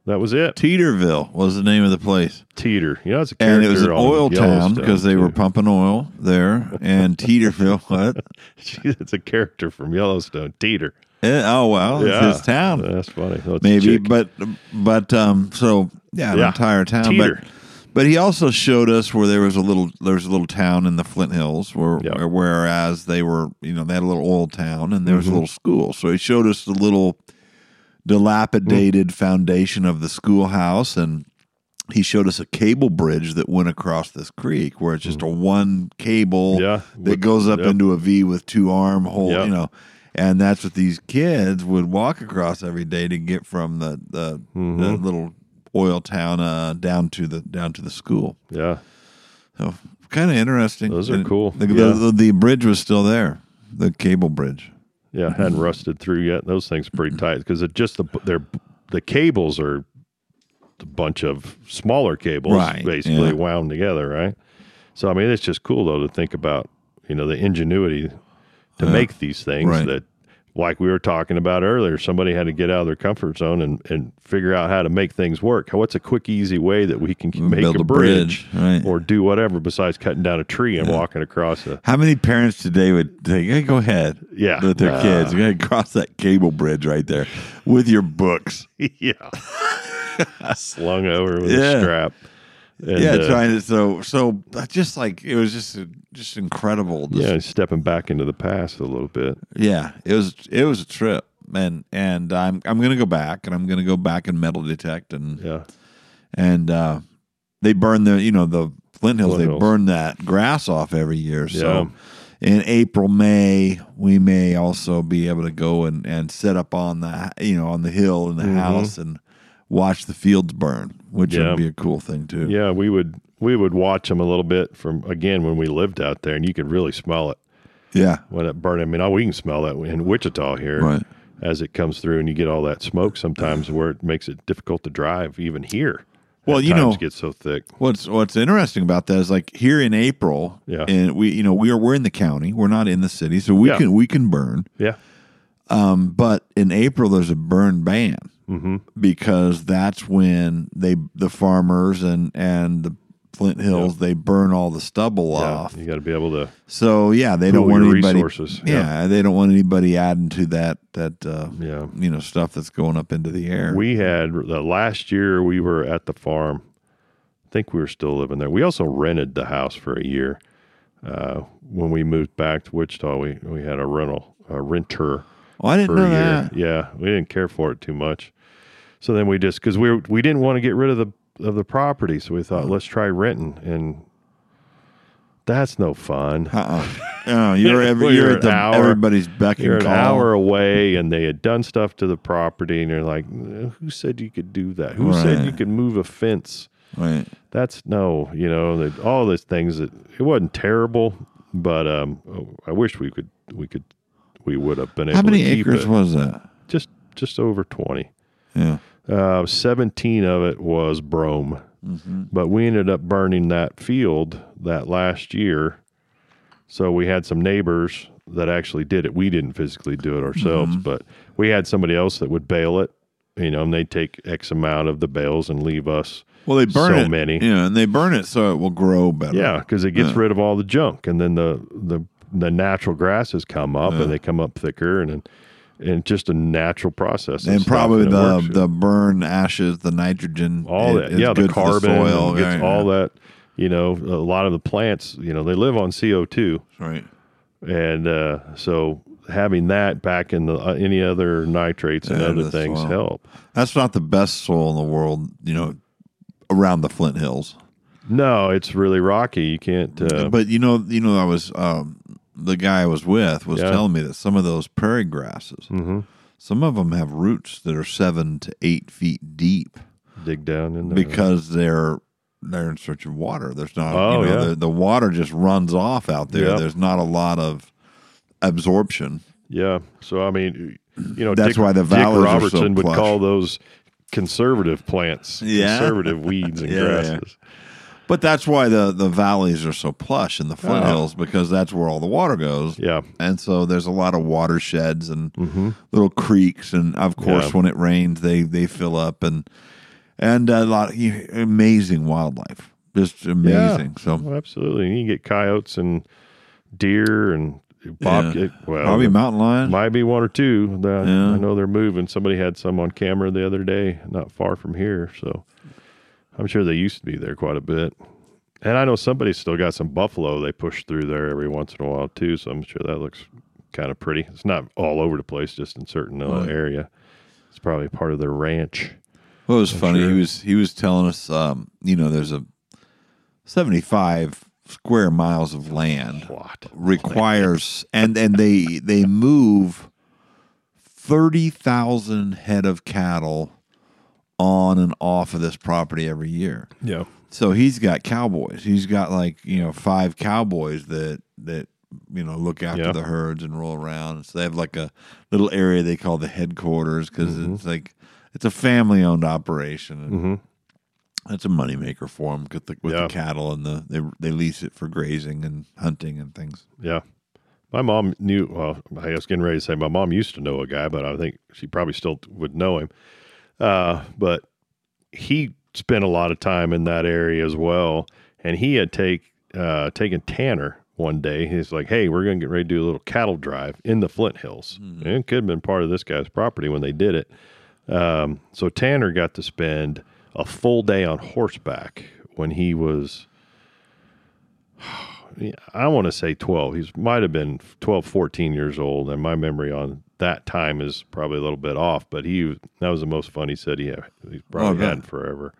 That was it. Teterville was the name of the place. Teeter. Yeah, it's a character. And it was an oil town because they were pumping oil there. And Teterville, what? it's a character from Yellowstone. Teeter. Eh, oh wow, Yeah. it's his town. That's funny. It's maybe but but um so yeah, an Yeah. entire town Teeter. but but he also showed us where there was a little there was a little town in the Flint Hills where where- whereas they were you know they had a little oil town and there was Mm-hmm. a little school so he showed us the little dilapidated foundation of the schoolhouse and he showed us a cable bridge that went across this creek where it's just a one cable Mm. Yeah. that With- goes up yep. into a V with two arm hole, Yep. you know. And that's what these kids would walk across every day to get from the the, Mm-hmm. the little oil town uh, down to the down to the school. yeah. So kind of interesting. Those are And cool. The, Yeah. the, the, the bridge was still there, the cable bridge. Yeah, hadn't rusted through yet. Those things are pretty tight because it just the they're the cables are a bunch of smaller cables, Right, basically yeah. wound together, right? So I mean, it's just cool though to think about you know the ingenuity to uh-huh. make these things right. that, like we were talking about earlier, somebody had to get out of their comfort zone and and figure out how to make things work. What's a quick, easy way that we can make build a a bridge, bridge, right. or do whatever besides cutting down a tree and walking across a How many parents today would say, hey, "Go ahead, Yeah. with their Uh, kids, go ahead, cross that cable bridge right there with your books." yeah, slung over with Yeah. a strap. And, yeah, uh, trying to so so just like it was just just incredible. Just yeah, stepping back into the past a little bit. Yeah, it was it was a trip, and and I'm I'm gonna go back, and I'm gonna go back and metal detect, and Yeah, and uh, they burn the you know the Flint Hills, Flint they burn that grass off every year. So Yeah. in April, May, we may also be able to go and and set up on the you know on the hill in the Mm-hmm. house and watch the fields burn, which Yeah. would be a cool thing too. yeah. We would we would watch them a little bit from again when we lived out there, and you could really smell it yeah, when it burned. I mean, oh, we can smell that in Wichita here Right. as it comes through, and you get all that smoke sometimes where it makes it difficult to drive even here. Well, you know- gets so thick. What's What's interesting about that is like here in April, Yeah. and we you know we are we're in the county, we're not in the city, so we Yeah. can we can burn. Yeah, Um, but in April there's a burn ban Mm-hmm. because that's when they the farmers and and the Flint Hills they burn all the stubble yeah. off. You got to be able to. So yeah, they don't want anybody. resources. Yeah, Yeah. they don't want anybody adding to that that uh, Yeah. you know stuff that's going up into the air. We had the last year we were at the farm. I think we were still living there. We also rented the house for a year. Uh, when we moved back to Wichita, we, we had a rental, a renter oh, I didn't know that. Yeah, we didn't care for it too much. So then we just because we were, we didn't want to get rid of the of the property, so we thought let's try renting, and that's no fun. Uh-uh. Oh, you're every, you're, you're at the, hour- everybody's beck and You're an hour away, and they had done stuff to the property, and you're like, "Who said you could do that? Who said you could move a fence?" Right. That's no, you know, that all these things that it wasn't terrible, but um, I wish we could, we could, we would have been able How many acres it. was that? just, just over twenty. Yeah. Uh, Seventeen of it was brome, Mm-hmm. but we ended up burning that field that last year. So we had some neighbors that actually did it. We didn't physically do it ourselves, Mm-hmm. but we had somebody else that would bale it. You know, and they take X amount of the bales and leave us Well, they burn So it. many. yeah, and they burn it so it will grow better. Yeah, because it gets Yeah. rid of all the junk, and then the the the natural grasses come up, and they come up thicker, and and and just a natural process. And probably and the works. the burn ashes, the nitrogen, all that, yeah, the carbon, soil, gets yeah, all yeah. that. You know, a lot of the plants, you know, they live on CO two, Right. and uh, so having that back in the uh, any other nitrates and Yeah, other things soil. help. That's not the best soil in the world. You know, around the Flint Hills. No, it's really rocky. You can't. Uh, But you know, you know, I was um, the guy I was with was Yeah. telling me that some of those prairie grasses, mhm, some of them have roots that are seven to eight feet deep dig down in there. because they're they're in search of water. There's not, Oh, you know, yeah. the, the water just runs off out there. Yep. There's not a lot of absorption. yeah. So I mean, you know, That's Dick, why the Dick are so Robertson would call those conservative plants, Yeah. conservative weeds and yeah. grasses. But that's why the, the valleys are so plush in the foothills Oh. Because that's where all the water goes. Yeah. And so there's a lot of watersheds and hmm little creeks, and of course, Yeah. when it rains, they they fill up, and and a lot amazing wildlife, just amazing. So Oh, absolutely. And you can get coyotes and deer and bob. Yeah. Well, probably mountain lion. might be one or two. The- Yeah. I know they're moving. Somebody had some on camera the other day, not far from here. So I'm sure they used to be there quite a bit. And I know somebody's still got some buffalo they push through there every once in a while too. So I'm sure that looks kind of pretty. It's not all over the place, just in certain uh, Right. area. It's probably part of their ranch. Well, it was funny. sure. He was he was telling us, um, you know, there's a 75 square miles of land Lot. requires, and and they they move thirty thousand head of cattle on and off of this property every year. Yeah. So he's got cowboys. He's got like you know five cowboys that that you know look after Yeah. the herds and roll around. So they have like a little area they call the headquarters because Mm-hmm. it's like it's a family owned operation. And hmm That's a moneymaker for them with the, with Yeah. the cattle and the they they lease it for grazing and hunting and things. Yeah. My mom knew, well, I was getting ready to say my mom used to know a guy, but I think she probably still would know him. Uh, but he spent a lot of time in that area as well. And he had take, uh, taken Tanner one day. He's like, hey, we're going to get ready to do a little cattle drive in the Flint Hills. And it could have been part of this guy's property when they did it. Um, so Tanner got to spend a full day on horseback when he was I want to say 12. He might have been 12, 14 years old. And my memory on that time is probably a little bit off, but he that was the most fun he said he had, he's probably bet. had forever.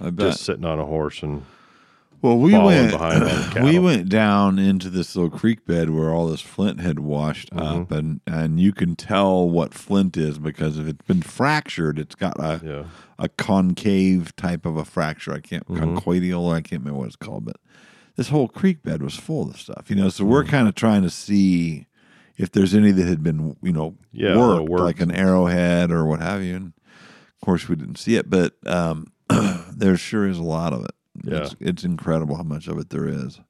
I bet. Just sitting on a horse and well, we went behind all the cattle. we went down into this little creek bed where all this flint had washed Mm-hmm. up, and and you can tell what flint is because if it's been fractured, it's got a yeah, a concave type of a fracture. I can't Mm-hmm. conchoidal. I can't remember what it's called, but this whole creek bed was full of stuff. You know, so we're Mm-hmm. kind of trying to see if there's any that had been you know Yeah, worked, worked. like an arrowhead or what have you. And of course, we didn't see it, but um, there sure is a lot of it. Yeah. It's, it's incredible how much of it there is.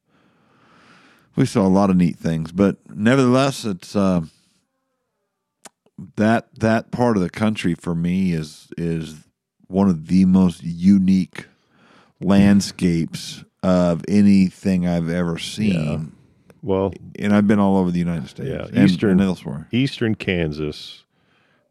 We saw a lot of neat things, but nevertheless, it's uh, that that part of the country for me is is one of the most unique landscapes of anything I've ever seen. well, And I've been all over the United States, Yeah, and, Eastern- and elsewhere. eastern Kansas,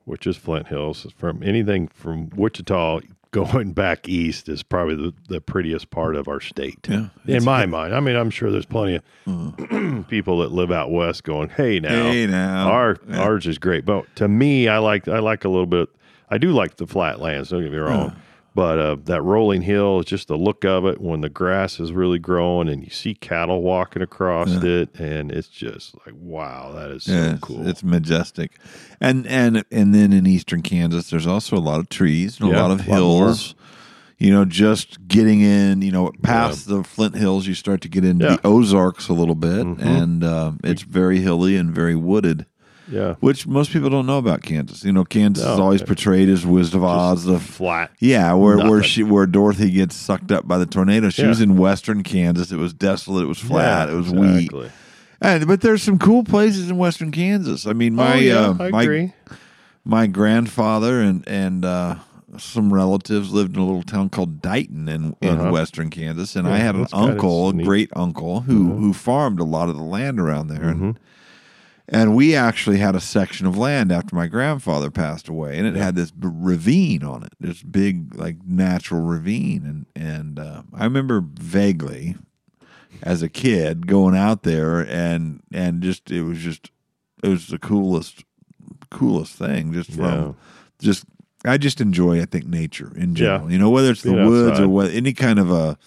which is Flint Hills, from anything from Wichita going back east is probably the, the prettiest part of our state. Yeah, in my mind. I mean, I'm sure there's plenty of uh-huh. people that live out west going, "Hey, now, Hey, now. our Yeah. ours is great." But to me, I like I like a little bit. I do like the flatlands. Don't get me wrong. Uh-huh. But uh, that rolling hill, is just the look of it when the grass is really growing and you see cattle walking across it, and it's just like, wow, that is so Yeah, it's, cool. it's majestic, and and and then in eastern Kansas, there's also a lot of trees and Yeah, a lot of lot hills. You know, just getting in, you know, past the Flint Hills, you start to get into Yeah. Mm-hmm. the Ozarks a little bit, and um, it's very hilly and very wooded, yeah, which most people don't know about Kansas. You know, Kansas is always portrayed as Wizard of Oz, the flat. yeah, where where she where Dorothy gets sucked up by the tornado. She Yeah. was in western Kansas. It was desolate. It was flat. Yeah, it was wheat. exactly. And but there's some cool places in western Kansas. I mean, my oh, yeah, uh, I my agree. my grandfather and and uh, some relatives lived in a little town called Dighton in, in Uh-huh. western Kansas, and Yeah, I had an uncle, a great uncle, who who farmed a lot of the land around there. Mm-hmm. And, and we actually had a section of land after my grandfather passed away, and it had this b- ravine on it, this big like natural ravine, and and uh, I remember vaguely as a kid going out there and and just it was just it was the coolest coolest thing just from Yeah. just I just enjoy, I think, nature in general. Yeah. You know, whether it's the Being woods outside. or what, any kind of a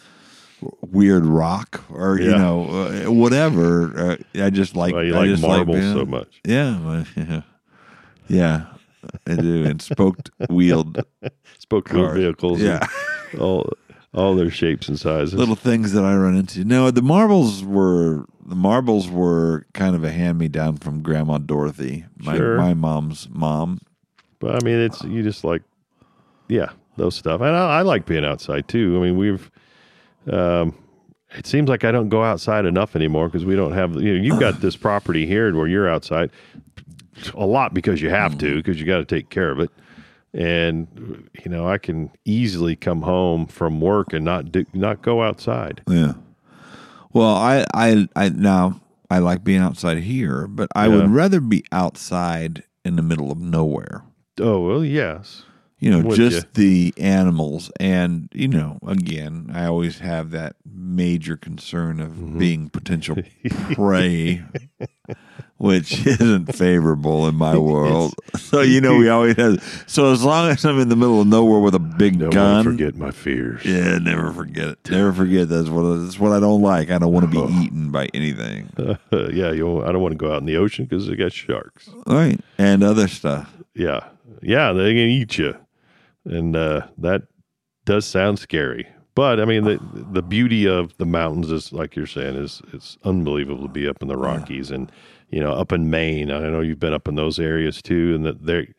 weird rock or you know uh, whatever. Uh, I just like Why you I like just marbles being- so much. Yeah, well, yeah, yeah. I do, and spoked wheeled Spoke wheel vehicles. Yeah, all all their shapes and sizes. little things that I run into. No, the marbles were the marbles were kind of a hand me down from Grandma Dorothy, my Sure. my mom's mom. But I mean, it's you just like, yeah, those stuff. And I, I like being outside too. I mean, we've, um, it seems like I don't go outside enough anymore because we don't have. You know, you've got this property here where you're outside a lot because you have to because you got to take care of it. And you know, I can easily come home from work and not do, not go outside. Yeah. Well, I I I now I like being outside here, but I Yeah. would rather be outside in the middle of nowhere. Oh well, yes, You know, With just ya. the animals and you know, again, I always have that major concern of Mm-hmm. being potential prey. Which isn't favorable in my world. So you know we always have so as long as I'm in the middle of nowhere with a big don't gun, forget my fears. yeah, never forget it. Never forget that's what that's what I don't like. I don't want to Oh. be eaten by anything. yeah, you. I don't want to go out in the ocean because they got sharks. Right. And other stuff. Yeah, yeah, they can eat you, and uh, that does sound scary. But I mean, the the beauty of the mountains is, like you're saying, is it's unbelievable to be up in the Rockies and you know up in Maine. I know you've been up in those areas too, and that they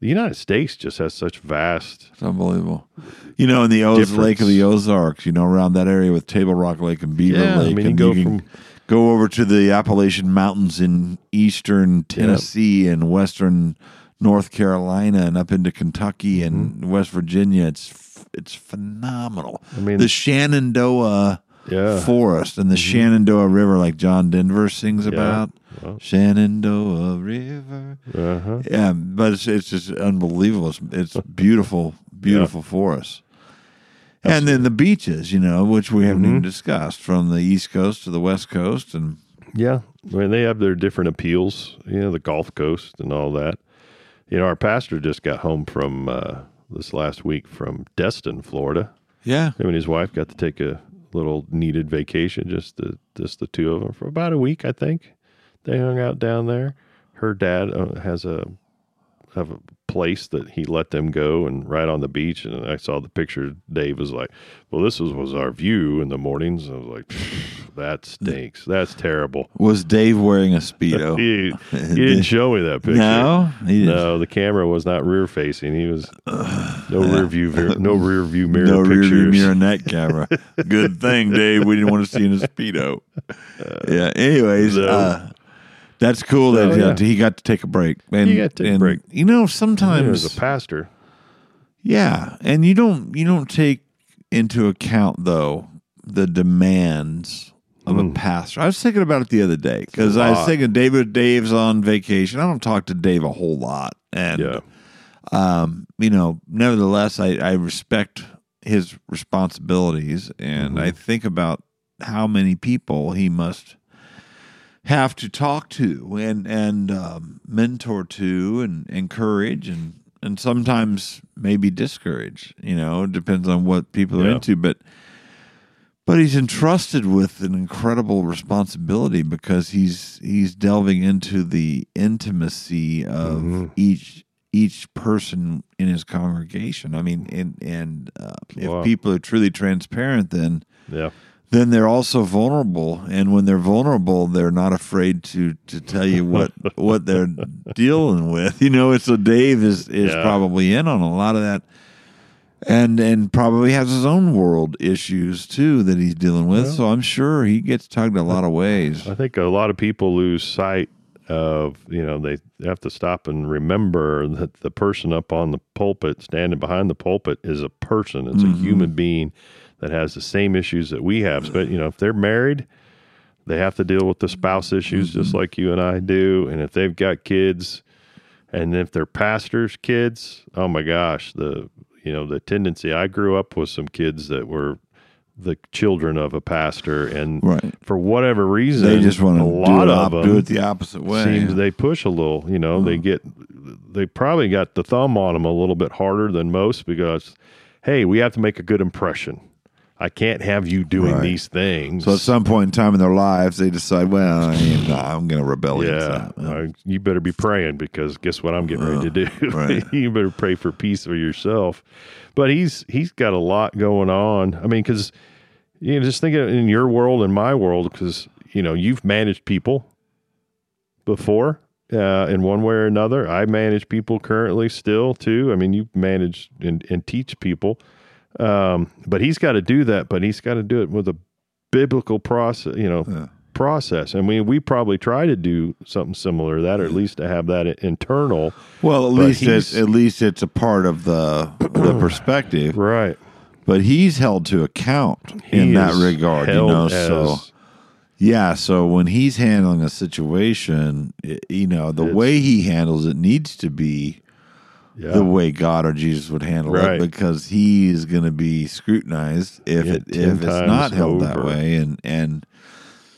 the United States just has such vast. It's unbelievable. You know, in the Oz Lake of the Ozarks, you know, around that area with Table Rock Lake and Beaver Yeah, I Lake. mean, you and go can from- go over to the Appalachian Mountains in eastern Tennessee and western North Carolina and up into Kentucky and West Virginia. It's it's phenomenal. Mm-hmm. I mean- the Shenandoah Yeah, forest and the Shenandoah River, like John Denver sings about. Well. Shenandoah River. uh huh. Yeah, but it's it's just unbelievable. It's, it's beautiful, beautiful forest. And then the beaches, you know, which we haven't Mm-hmm. even discussed, from the east coast to the west coast, and Yeah, I mean they have their different appeals. You know, the Gulf Coast and all that. You know, our pastor just got home from uh, this last week from Destin, Florida. yeah, Him and his wife got to take a little needed vacation, just the just the two of them for about a week, I think. They hung out down there. Her dad uh, has a have a place that he let them go and right on the beach. And I saw the picture. Dave was like, "Well, this was, was our view in the mornings." I was like, "That stinks. That's terrible." was Dave wearing a speedo? He, he didn't show me that picture. no. No, the camera was not rear facing. He was no rear view, no rear view mirror no rear view mirror in that camera. Good thing, Dave. We didn't want to see in a speedo. Yeah. Anyways, No. uh, that's cool that So, uh, yeah. he got to take a break. And, He got to take a and, break. You know, sometimes know, as a pastor, Yeah, and you don't you don't take into account though the demands of a pastor. I was thinking about it the other day because I was lot. thinking David Dave's on vacation. I don't talk to Dave a whole lot, and yeah, um, you know, nevertheless, I, I respect his responsibilities, and I think about how many people he must have to talk to and and um, mentor to and encourage and and sometimes maybe discourage. You know, depends on what people are into, but. But he's entrusted with an incredible responsibility because he's he's delving into the intimacy of Mhm. each each person in his congregation. I mean, and and uh, if people are truly transparent, then yeah, then they're also vulnerable. And when they're vulnerable, they're not afraid to to tell you what what they're dealing with. You know, so Dave is is Yeah. probably in on a lot of that. And and probably has his own world issues too that he's dealing with. So I'm sure he gets tugged a lot of ways. I think a lot of people lose sight of you know they have to stop and remember that the person up on the pulpit, standing behind the pulpit, is a person. It's a mm-hmm. human being that has the same issues that we have. But you know, if they're married, they have to deal with the spouse issues just mm-hmm. like you and I do. And if they've got kids, and if they're pastors' kids, oh my gosh, the you know the tendency. I grew up with some kids that were the children of a pastor, and Right. for whatever reason, They just want a lot of op- them do it the opposite way. seems they push a little. You know, they mm. get they probably got the thumb on them a little bit harder than most because, hey, we have to make a good impression. I can't have you doing Right. these things. So at some point in time in their lives, they decide, well, I mean, nah, I'm going to rebel yeah, against that. uh, you better be praying because guess what I'm getting ready to do. right. you better pray for peace for yourself. But he's he's got a lot going on. I mean, because you know, just think of in your world and my world, because you know you've managed people before uh, in one way or another. I manage people currently still too. I mean, you manage and, and teach people, um, but he's got to do that. But he's got to do it with a biblical process. You know, Yeah. process. I mean, we probably try to do something similar to that, or at least to have that internal. Well, at least it's at least it's a part of the the perspective. Right. But he's held to account He in that regard, you know. So yeah, so when he's handling a situation, i you know, the way he handles it needs to be yeah, the way God or Jesus would handle Right. it because he is going to be scrutinized if Yeah, it if it's not held that way and and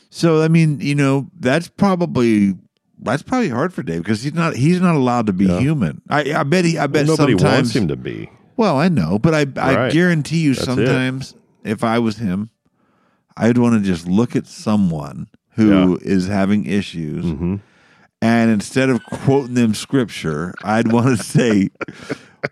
so I mean you know that's probably that's probably hard for Dave because he's not he's not allowed to be Yeah. human. I I bet he I bet Well, nobody sometimes wants him to be. well I know but I I Right. guarantee you That's it. sometimes if I was him I'd want to just look at someone who is having issues hmm and instead of quoting them scripture, I'd want to say,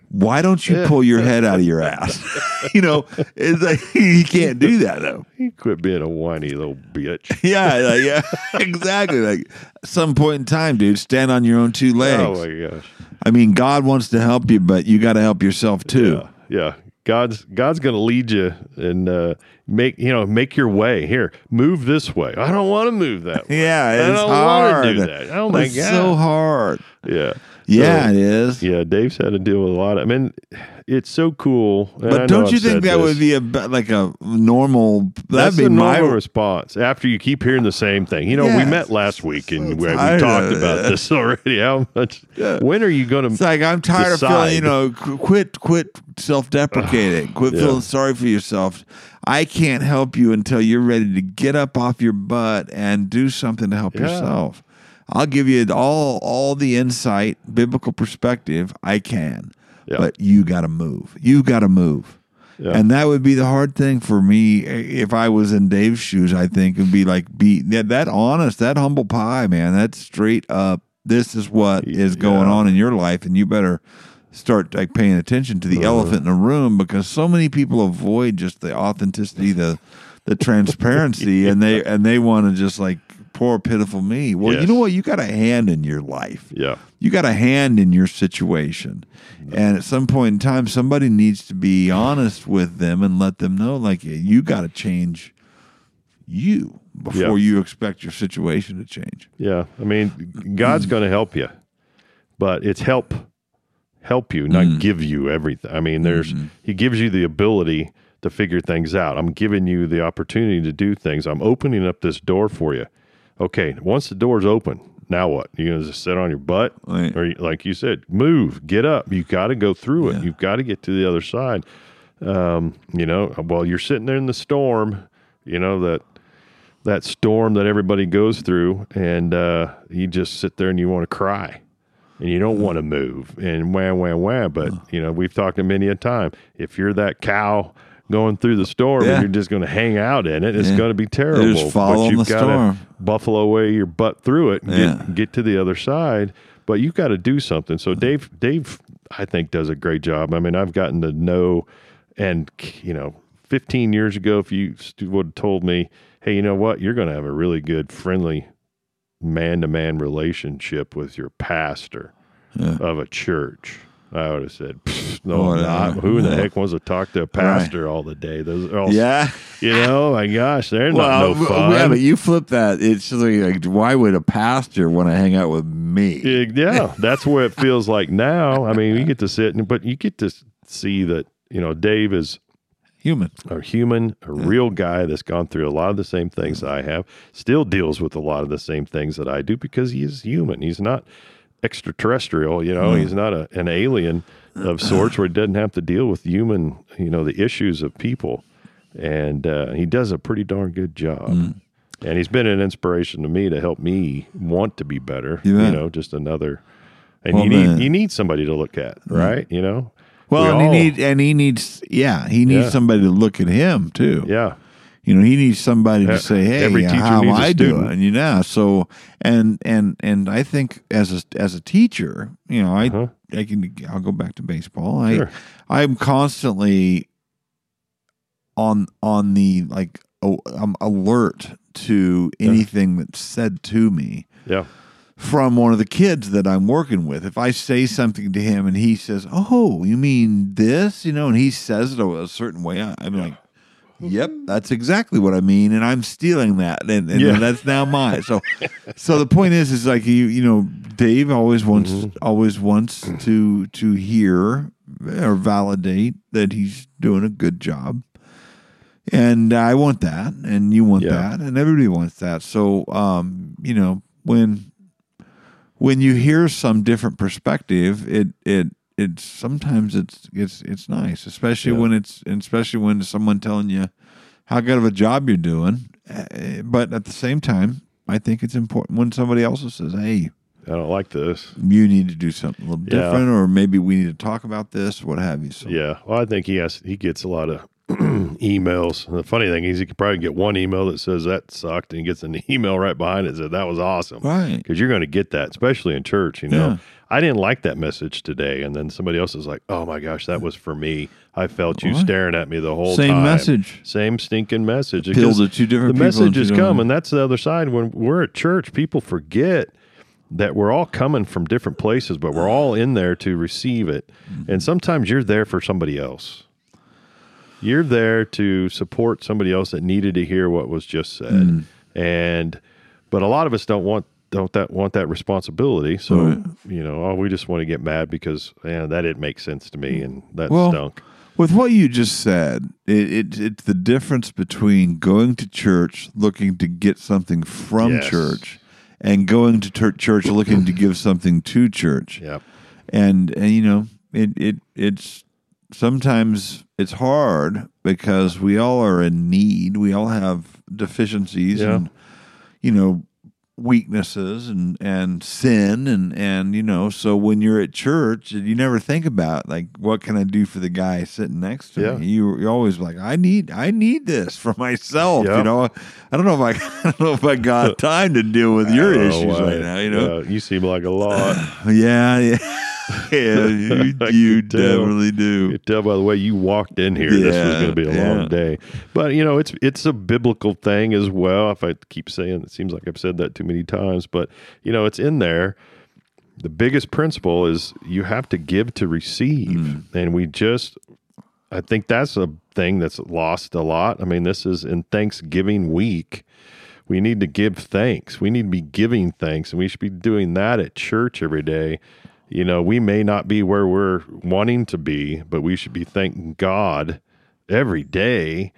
"Why don't you pull your head out of your ass?" you know, it's like he can't do that though. He quit being a whiny little bitch. Yeah, like, yeah, exactly. Like some point in time, dude, stand on your own two oh, legs. Oh my gosh. I mean, God wants to help you, but you got to help yourself too. Yeah, yeah. God's God's going to lead you and uh, make you know make your way here. Move this way. I don't want to move that way. Yeah, I it's don't hard. do that. Oh my god. it's god. so hard. Yeah. Yeah, So, it is. yeah. Dave's had to deal with a lot. Of, I mean, it's so cool. and I know But don't I've you think that this. would be a like a normal? That's That'd be the my response after you keep hearing the same thing. You know, we met last week and So we, we talked about this already. How much? When are you going to? It's like I'm tired of feeling, you know, quit, quit self-deprecating, quit Yeah. feeling sorry for yourself. I can't help you until you're ready to get up off your butt and do something to help Yeah. yourself. I'll give you all all the insight, biblical perspective I can, Yeah. but you got to move. You got to move. Yeah. And that would be the hard thing for me if I was in Dave's shoes. I think would be like be that, that honest, that humble pie, man. That's straight up. This is what is going Yeah. on in your life, and you better start like paying attention to the Uh-huh. elephant in the room because so many people avoid just the authenticity, the the transparency, and they and they want to just like poor pitiful me. Well, you know what? You got a hand in your life yeah. you got a hand in your situation and at some point in time somebody needs to be honest with them and let them know like you got to change you before Yeah. you expect your situation to change Yeah. I mean, God's going to help you, but it's help, help you, not Mm. give you everything. I mean, there's, Mm-hmm. He gives you the ability to figure things out. I'm giving you the opportunity to do things. I'm opening up this door for you. Okay. Once the door's open, now what? You going to just sit on your butt? Right. Or you- like you said, move, get up. You got to go through it. Yeah. You've got to get to the other side. Um, you know, while you're sitting there in the storm, you know, that, that storm that everybody goes through, and uh, you just sit there and you want to cry, and you don't want to move, and wham, wham, wham. But you know, we've talked to many a time. If you're that cow going through the storm, Yeah. and you're just going to hang out in it, it's Yeah. going to be terrible. Just follow but you've got to buffalo away your butt through it, and Yeah. get get to the other side. But you've got to do something. So Dave, Dave, I think does a great job. I mean, I've gotten to know, and you know, 15 years ago, if you would have told me, hey, you know what, you're going to have a really good, friendly, man to man relationship with your pastor Yeah. of a church. I would have said, "Pfft, Oh, oh, no, Oh, I'm not. Who in the heck wants to talk to a pastor all the day? Those are all, yeah you know, my gosh, they're well, not no fun. yeah, but you flip that. It's just like, why would a pastor want to hang out with me? Yeah, yeah, that's where it feels like now. I mean, you get to sit, and, but you get to see that you know Dave is Human. a human, a real guy that's gone through a lot of the same things I have, still deals with a lot of the same things that I do because he is human. He's not extraterrestrial, you know, he's not a, an alien of sorts where he doesn't have to deal with human, you know, the issues of people. And uh, he does a pretty darn good job. And he's been an inspiration to me to help me want to be better. You You know, just another and Well, you need man. you need somebody to look at, right? You know, Well, We and all- he need and he needs yeah, he needs Yeah. somebody to look at him too. yeah, You know, he needs somebody to say, "Hey, every teacher how am needs I doing?" You know, so and and and I think as a as a teacher, you know, I Uh-huh. I can I'll go back to baseball. I Sure. I'm constantly on on the like oh, I'm alert to anything that's said to me yeah, from one of the kids that I'm working with. If I say something to him and he says, "Oh, you mean this?" you know, and he says it a certain way, I- I'm like, "Yep, that's exactly what I mean," and I'm stealing that, and, and Yeah. that's now mine. So, so the point is, is like you, you know, Dave always wants, Mm-hmm. always wants to to hear or validate that he's doing a good job. And I want that, and you want Yeah. that, and everybody wants that. So, um, you know, when when you hear some different perspective, it it it's sometimes it's it's it's nice, especially Yeah. when it's especially when someone telling you how good of a job you're doing. Uh, But at the same time, I think it's important when somebody else says, "Hey, I don't like this. you need to do something a little Yeah. different, or maybe we need to talk about this, what have you." So, Yeah, well, I think he has. He gets a lot of emails. And the funny thing is, you could probably get one email that says that sucked, and he gets an email right behind it that that was awesome. right, Because you're going to get that, especially in church. You know, Yeah. I didn't like that message today, and then somebody else is like, "Oh my gosh, that was for me. I felt you Right. staring at me the whole same time." Same message. Same stinking message. Because to two different the messages come, and that's the other side. When we're at church, people forget that we're all coming from different places, but we're all in there to receive it. Mm-hmm. And sometimes you're there for somebody else. You're there to support somebody else that needed to hear what was just said. Mm. And but a lot of us don't want don't that want that responsibility. So Right. you know, oh, we just want to get mad because man, that didn't make sense to me, and that Well, stunk. With what you just said, it, it it's the difference between going to church looking to get something from Yes. church and going to tur- church looking to give something to church. Yeah, And and you know, it it it's sometimes it's hard because we all are in need. We all have deficiencies Yeah. and you know weaknesses and and sin and and you know so when you're at church you never think about like what can i do for the guy sitting next to Yeah. me you you're always like i need i need this for myself Yeah. you know i don't know if i i don't know if i got time to deal with your I know issues right now you know you seem like a lot. yeah yeah yeah you, you can tell. definitely do You tell by the way you walked in here, this was going to be a yeah. long day. But you know, it's it's a biblical thing as well. If I keep saying, it seems like I've said that too many times, but you know, it's in there. The biggest principle is you have to give to receive, Mm. and we just. I think that's a thing that's lost a lot. I mean, this is in Thanksgiving week. We need to give thanks. We need to be giving thanks, and we should be doing that at church every day. You know, we may not be where we're wanting to be, but we should be thanking God every day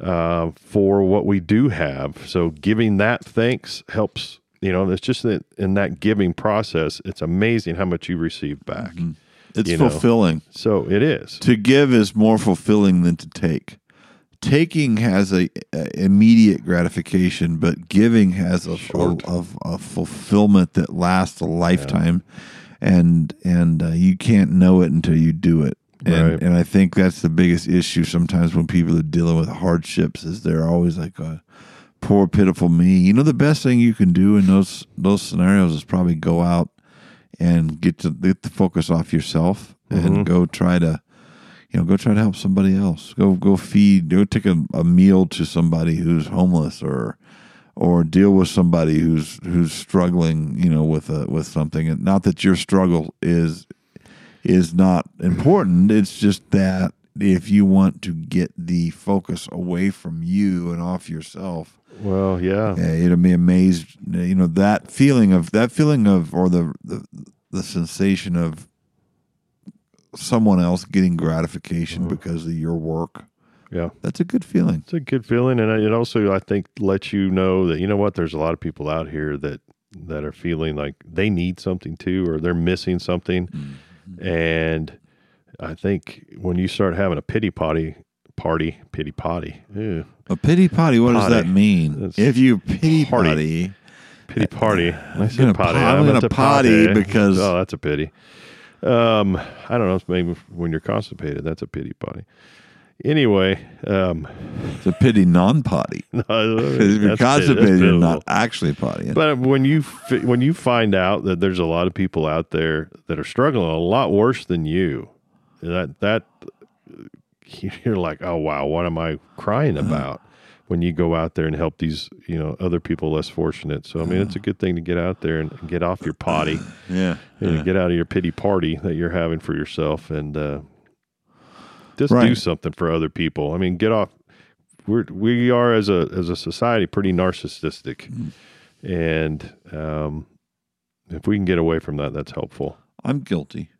uh, for what we do have. So, giving that thanks helps. You know, it's just that in that giving process, it's amazing how much you receive back. it's You know. fulfilling So it is. to give is more fulfilling than to take. Taking has a, a immediate gratification, but giving has a, a, a, a fulfillment that lasts a lifetime, and and uh, you can't know it until you do it. And Right. and I think that's the biggest issue sometimes when people are dealing with hardships is they're always like, uh, "Poor pitiful me." You know, the best thing you can do in those those scenarios is probably go out and get to get the focus off yourself Mhm. and go try to you know go try to help somebody else go go feed go take a, a meal to somebody who's homeless or or deal with somebody who's who's struggling you know with a with something and not that your struggle is is not important it's just that if you want to get the focus away from you and off yourself Well, yeah. yeah, it'll be amazed. You know that feeling of that feeling of or the the, the sensation of someone else getting gratification mm-hmm. because of your work. Yeah. That's a good feeling. It's a good feeling, and it also I think lets you know that you know what there's a lot of people out here that that are feeling like they need something too, or they're missing something, and I think when you start having a pity potty party, pity potty, ew, A pity potty. What does that mean? That's if you pity party. potty, Pity party. I said gonna potty. po- I'm meant gonna potty potty. because- oh, that's a pity. Um, I don't know. Maybe when you're constipated, that's a pity potty. Anyway, um, It's a pity non-potty. no, Because if that's you're pit- constipated, that's you're pitiful. not actually pottying. But when you when you find out that there's a lot of people out there that are struggling a lot worse than you, that that you're like, oh wow, what am I crying Uh-huh. about? When you go out there and help these, you know, other people less fortunate. So I mean, Uh-huh. it's a good thing to get out there and get off your potty yeah. and get out of your pity party that you're having for yourself and uh, just do something for other people. I mean, get off. We're we are as a as a society pretty narcissistic, and um, if we can get away from that, that's helpful. I'm guilty.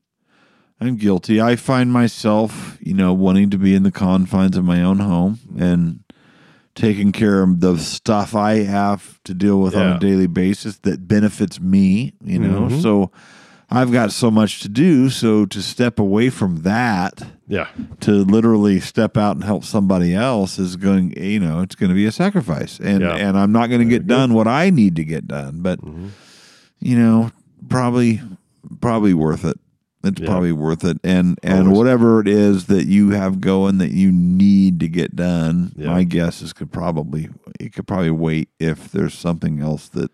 I'm guilty. I find myself, you know, wanting to be in the confines of my own home and taking care of the stuff I have to deal with on a daily basis that benefits me, you know. Mhm. So I've got so much to do, so to step away from that Yeah, to literally step out and help somebody else is going, you know, it's going to be a sacrifice. And Yeah. and I'm not going to get done what I need to get done, but Mm-hmm. you know, probably probably worth it. It's Yeah. probably worth it. And and Always. whatever it is that you have going that you need to get done, Yeah. my guess is could probably it could probably wait if there's something else that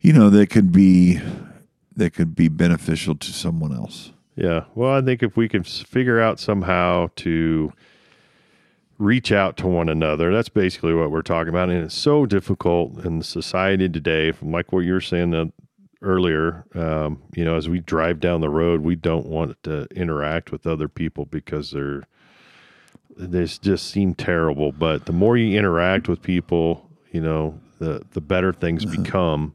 you know that could be that could be beneficial to someone else. yeah. Well, I think if we can figure out somehow to reach out to one another, that's basically what we're talking about, and it's so difficult in society today. From like what you were saying earlier, um, you know, as we drive down the road, we don't want to interact with other people because they're they just seem terrible. But the more you interact with people, you know, the the better things become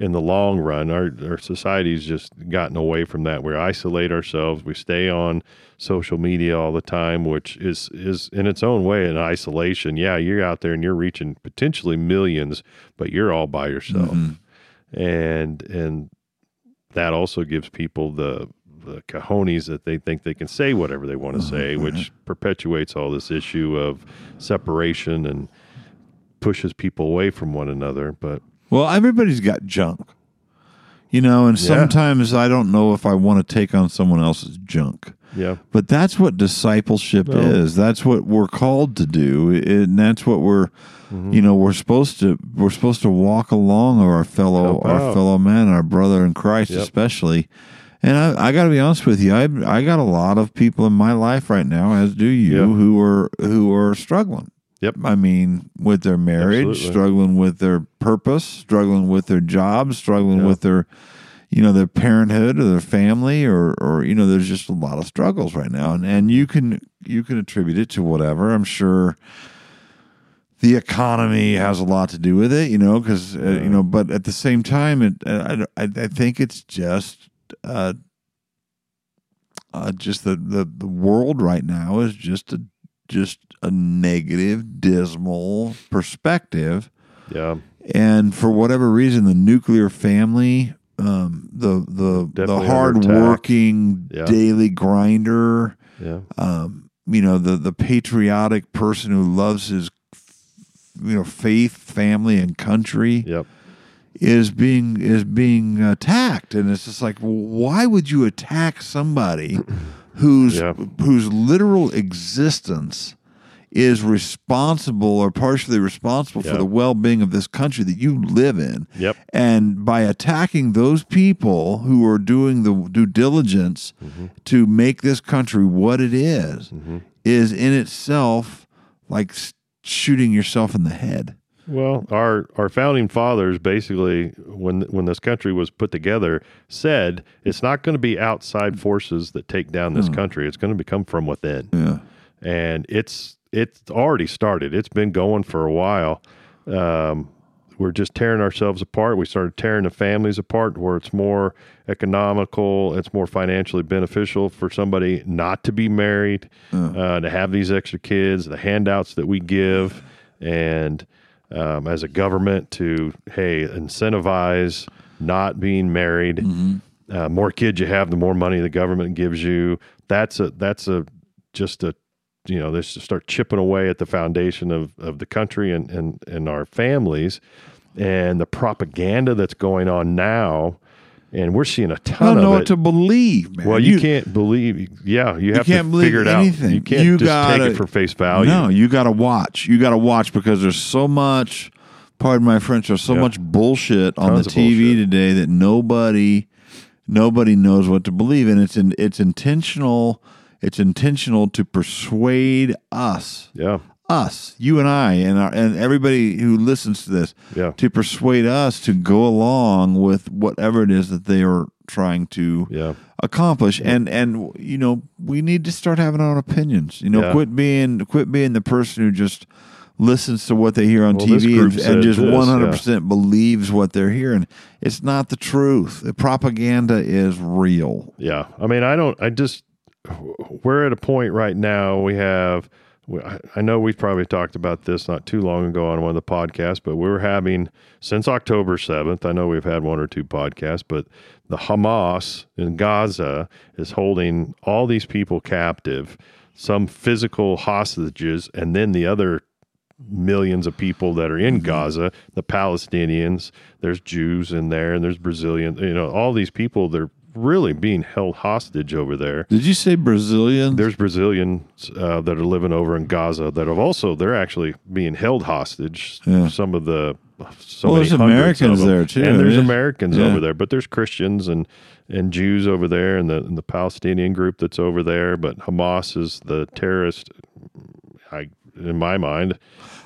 in the long run. Our our society's just gotten away from that. We isolate ourselves. We stay on social media all the time, which is is in its own way an isolation. Yeah, you're out there and you're reaching potentially millions, but you're all by yourself. Mm-hmm. And and that also gives people the the cojones that they think they can say whatever they want to uh-huh, say, uh-huh. which perpetuates all this issue of separation and pushes people away from one another. But Well, everybody's got junk. You know, and Yeah. sometimes I don't know if I want to take on someone else's junk. yeah, But that's what discipleship No. is. That's what we're called to do, and that's what we're, Mm-hmm. you know, we're supposed to we're supposed to walk along our fellow our fellow man, our brother in Christ, Yep. especially. And I, I got to be honest with you, I I got a lot of people in my life right now, as do you, Yeah. who are who are struggling. Yep. I mean, with their marriage, Absolutely. struggling with their purpose, struggling with their job, struggling Yeah. with their, you know, their parenthood or their family, or or you know, there's just a lot of struggles right now, and and you can you can attribute it to whatever. I'm sure the economy has a lot to do with it, you know, because uh, you know, but at the same time, it uh, I, I I think it's just uh, uh just the, the the world right now is just a just a negative, dismal perspective, yeah, and for whatever reason, the nuclear family, um, the the Definitely the hard-working Yeah. daily grinder yeah, um, you know the the patriotic person who loves his you know faith family and country yep, is being is being attacked. And it's just like why would you attack somebody whose Yeah. whose literal existence is responsible or partially responsible Yeah. for the well-being of this country that you live in yep, and by attacking those people who are doing the due diligence Mm-hmm. to make this country what it is, is in itself like shooting yourself in the head. Well, our our founding fathers basically, when when this country was put together, said it's not going to be outside forces that take down this country. It's going to become from within, Yeah. and it's it's already started. It's been going for a while. Um, we're just tearing ourselves apart. We started tearing the families apart, where it's more economical, it's more financially beneficial for somebody not to be married, uh, to have these extra kids, the handouts that we give, and um, as a government to hey incentivize not being married. Uh, more kids you have, the more money the government gives you. That's a that's a just a you know this to start chipping away at the foundation of, of the country and, and and our families and the propaganda that's going on now, and we're seeing a ton I don't know what to believe, man. well, you, can't believe. Yeah, you have can't to believe figure it anything. out. You can't You just gotta- take it for face value. No, you got to watch. You got to watch because there's so much. Pardon my French. There's so Yeah. much bullshit on Tons the TV today that nobody, nobody knows what to believe, and it's in, it's intentional. It's intentional to persuade us, Yeah, us, you and I, and our, and everybody who listens to this, yeah, to persuade us to go along with whatever it is that they are trying to yeah. accomplish and and you know we need to start having our own opinions you know Yeah. quit being quit being the person who just listens to what they hear on Well, TV and, and just 100% believes what they're hearing it's not the truth the propaganda is real Yeah. I mean, I don't, I just, we're at a point right now. We have, I- I know we've probably talked about this not too long ago on one of the podcasts, but we're having, since October 7th, I know we've had one or two podcasts, but the Hamas in Gaza is holding all these people captive, some physical hostages, and then the other millions of people that are in mm-hmm. Gaza, the Palestinians, there's Jews in there, and there's Brazilians, you know, all these people, they're really being held hostage over there. did you say Brazilians There's Brazilians uh, that are living over in Gaza that have also, they're actually being held hostage. Yeah. Some of the, so Well, there's Americans there, too, and there's yeah. Americans Yeah. over there, but there's Christians and and Jews over there, and the and the Palestinian group that's over there. But Hamas is the terrorist. I, in my mind,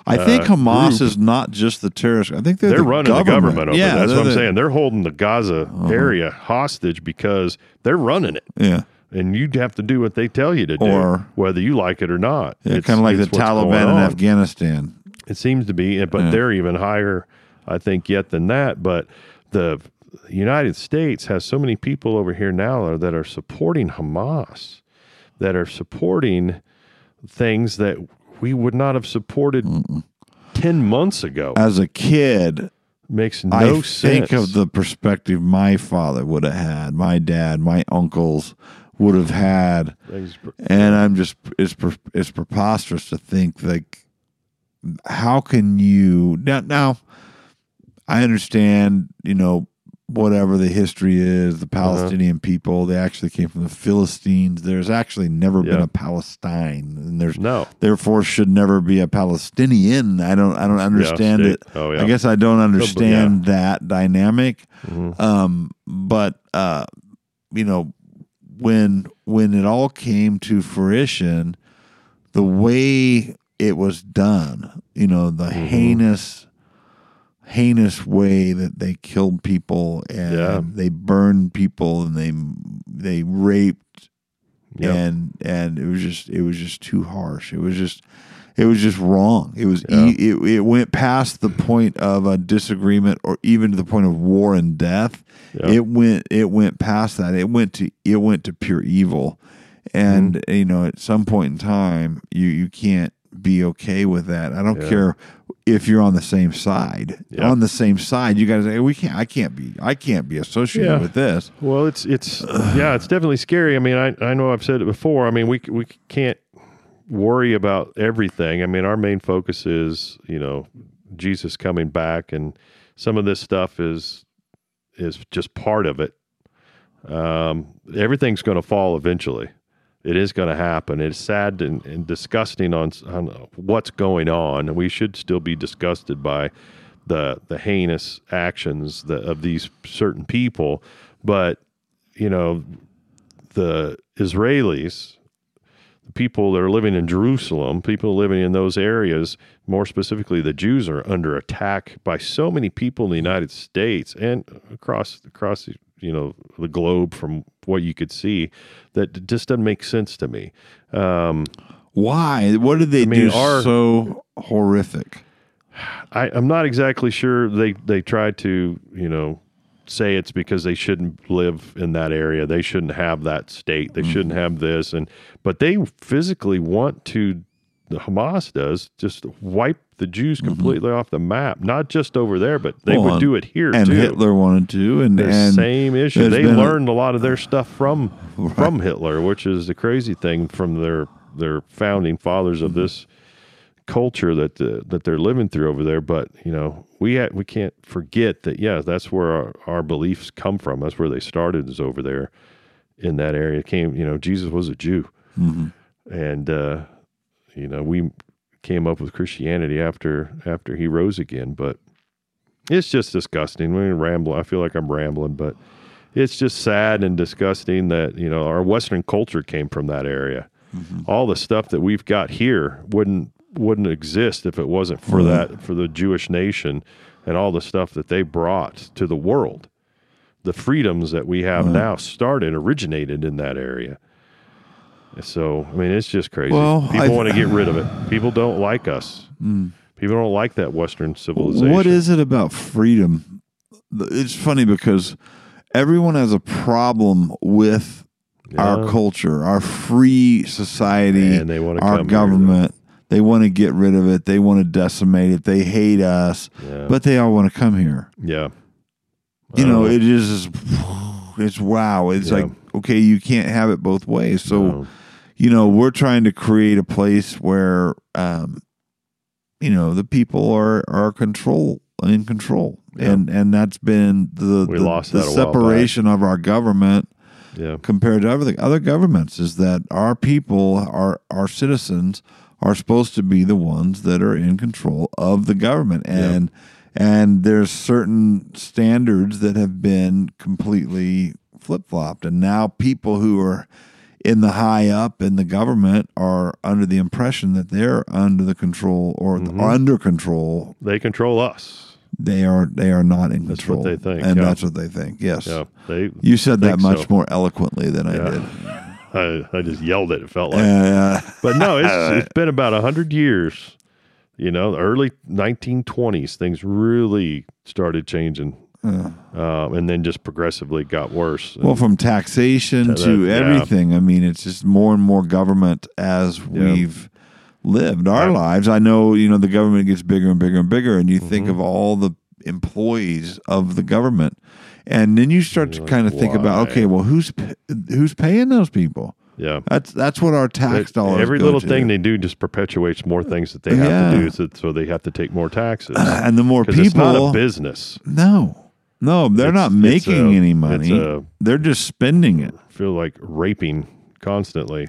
I think uh, Hamas group. is not just the terrorist I think they're, they're the running government. the government over. yeah there. That's what I'm the- Uh-huh. saying. They're holding the Gaza area hostage because they're running it, yeah and you'd have to do what they tell you to do, Or- whether you like it or not. yeah, It's- kind of like the Taliban in. Afghanistan It seems to be, but Yeah. they're even higher, I think, yet than that. But the United States has so many people over here now that are supporting Hamas, that are supporting things that we would not have supported 10 months ago. as a kid Makes no I sense. think of the perspective my father would have had, my dad, my uncles would have had, Things- and I'm just it's pre- it's preposterous to think like how can you now now I understand you know whatever the history is Uh-huh. the Palestinian people they actually came from the Philistines there's actually never been a Palestine and there's No. therefore should never be a Palestinian I don't I don't understand state. it Oh, yeah. I guess I don't understand that dynamic Mhm. um, but uh, you know, when when it all came to fruition, the way it was done, you know, the Mm-hmm. heinous, heinous way that they killed people and Yeah. they burned people and they they raped Yeah. and and it was just it was just too harsh. It was just it was just wrong. It was Yeah. e- it, it went past the point of a disagreement or even to the point of war and death. Yeah. It went it went past that. It went to it went to pure evil. And Mm-hmm. you know, at some point in time, you you can't be okay with that. I don't Yeah. care if you're on the same side. On the same side, you guys say we can't. I can't be. I can't be associated Yeah. with this. Well, it's it's yeah, it's definitely scary. I mean, I I know I've said it before. I mean, we we can't worry about everything. I mean, our main focus is you know Jesus coming back, and some of this stuff is is just part of it. Um, everything's going to fall eventually. It is going to happen. It's sad and, and disgusting on, on what's going on, we should still be disgusted by the the heinous actions of these certain people. But you know, the Israelis, the people that are living in Jerusalem, people living in those areas, more specifically the Jews, are under attack by so many people in the United States and across across you know the globe from what you could see that just doesn't make sense to me. Um, Why? What did they mean, do our- so horrific? I, I'm not exactly sure. They they tried to you know say it's because they shouldn't live in that area. They shouldn't have that state. They shouldn't Mm-hmm. have this. And but they physically want to. The Hamas does just wipe the Jews completely off the map. Not just over there, but they Mm-hmm. Well, would do it here And too. Hitler wanted to, and the and same issue. They been a- learned a lot of their stuff from from Hitler, which is the crazy thing from their their founding fathers Mm-hmm. of this culture that the, that they're living through over there. But you know, we ha- we can't forget that. Yeah, that's where our, our beliefs come from. That's where they started. Is over there in that area. Came, you know, Jesus was a Jew, and uh, you know we came up with Christianity after after he rose again. But it's just disgusting. We ramble. I feel like I'm rambling, but it's just sad and disgusting that you know our Western culture came from that area. Mm-hmm. All the stuff that we've got here wouldn't wouldn't exist if it wasn't for mm-hmm. that for the Jewish nation and all the stuff that they brought to the world. The freedoms that we have mm-hmm. now started originated in that area. So I mean, it's just crazy. Well, People I- Hmm. want to get rid of it. People don't like us. People don't like that Western civilization. What is it about freedom? It's funny because everyone has a problem with our culture, our free society, And they wanna our come here, government. They want to get rid of it. They want to decimate it. They hate us, Yeah. but they all want to come here. Yeah. You I know, it is. It's wow. It's Yeah. like okay, you can't have it both ways. So, No. You know, we're trying to create a place where, um, you know, the people are are control in control, Yeah. and and that's been the We the, the that a while back. separation of our government Yeah. compared to other other governments is that our people, our our citizens, are supposed to be the ones that are in control of the government, and and there's certain standards that have been completely flip flopped, and now people who are in the high up in the government are under the impression that they're under the control or Mm-hmm. under control. They control us. They are they are not in That's control. what they think, and yeah. that's what they think. Yes, Yeah. They. you said that much so. more eloquently than I did. I, I just yelled it. It felt like. Uh, But no, it's, it's been about a hundred years. You know, the early 1920s, things really started changing, um, and then just progressively got worse. well, from taxation That- to yeah. everything. I mean, it's just more and more government as we've lived our Yeah. lives. I know, you know, the government gets bigger and bigger and bigger, and you Mm-hmm. think of all the employees of the government, and then you start to like, kind of think about, okay, well, who's who's paying those people? yeah, That's that's what our tax But dollars. every little to. thing they do just perpetuates more things that they have Yeah. to do, so, so they have to take more taxes. and the more people, it's not a business. no, no, they're It's- not it's making a- any it's money. a- they're just spending it. I feel like raping constantly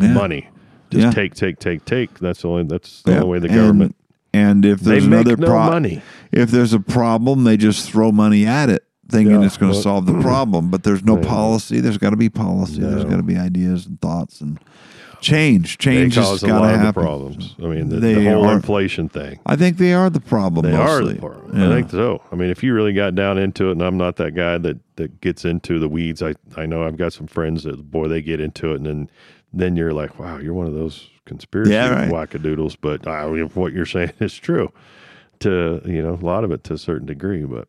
Yeah. money. Just Yeah. take, take, take, take. That's the only. That's the only way the And- government. And if They there's make another no pro- money. if there's a problem, they just throw money at it, thinking Yeah, it's going to well- solve the problem. But there's no policy. There's got to be policy. There's No. got to be ideas and thoughts and change. Change cause a got lot to of the happen. problems. I mean, the, the whole are- inflation thing. I think they are the problem. They are the problem. Yeah. I think so. I mean, if you really got down into it, and I'm not that guy that that gets into the weeds. I I know I've got some friends that boy they get into it, and then then you're like, wow, you're one of those conspiracy Yeah, right. wackadoodles. But uh, what you're saying is true. To you know, a lot of it to a certain degree. But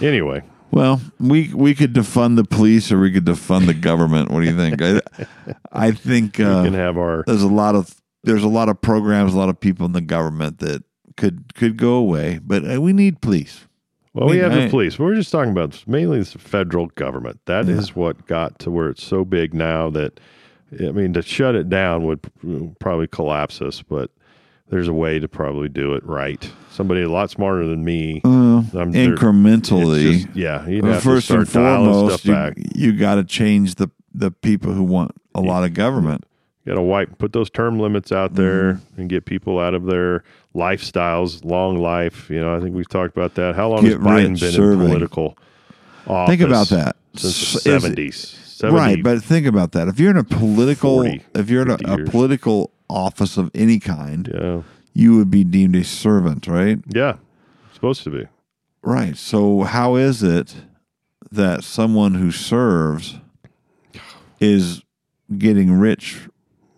anyway, Well, we we could defund the police or we could defund the government. What do you think? I, I think we uh, can have our there's a lot of there's a lot of programs, a lot of people in the government that could could go away, but uh, we need police. Well, we mean, have I- the police. We're just talking about mainly the federal government. That is Yeah. what got to where it's so big now that, I mean, to shut it down would probably collapse us, but there's a way to probably do it right. Somebody a lot smarter than me. Uh, I'm- incrementally. just- yeah, Well, have first and foremost, you, you got to change the the people who want a lot of government. You got to wipe, put those term limits out there Mm-hmm. and get people out of their lifestyles, long life. You know, I think we've talked about that. How long Get has Biden been serving. in political office? Think about that. Since the 70s. Right, but think about that. If you're in a political, 40, if you're in a, a political office of any kind, yeah. You would be deemed a servant, right? Yeah, supposed to be. Right. So how is it that someone who serves is getting rich?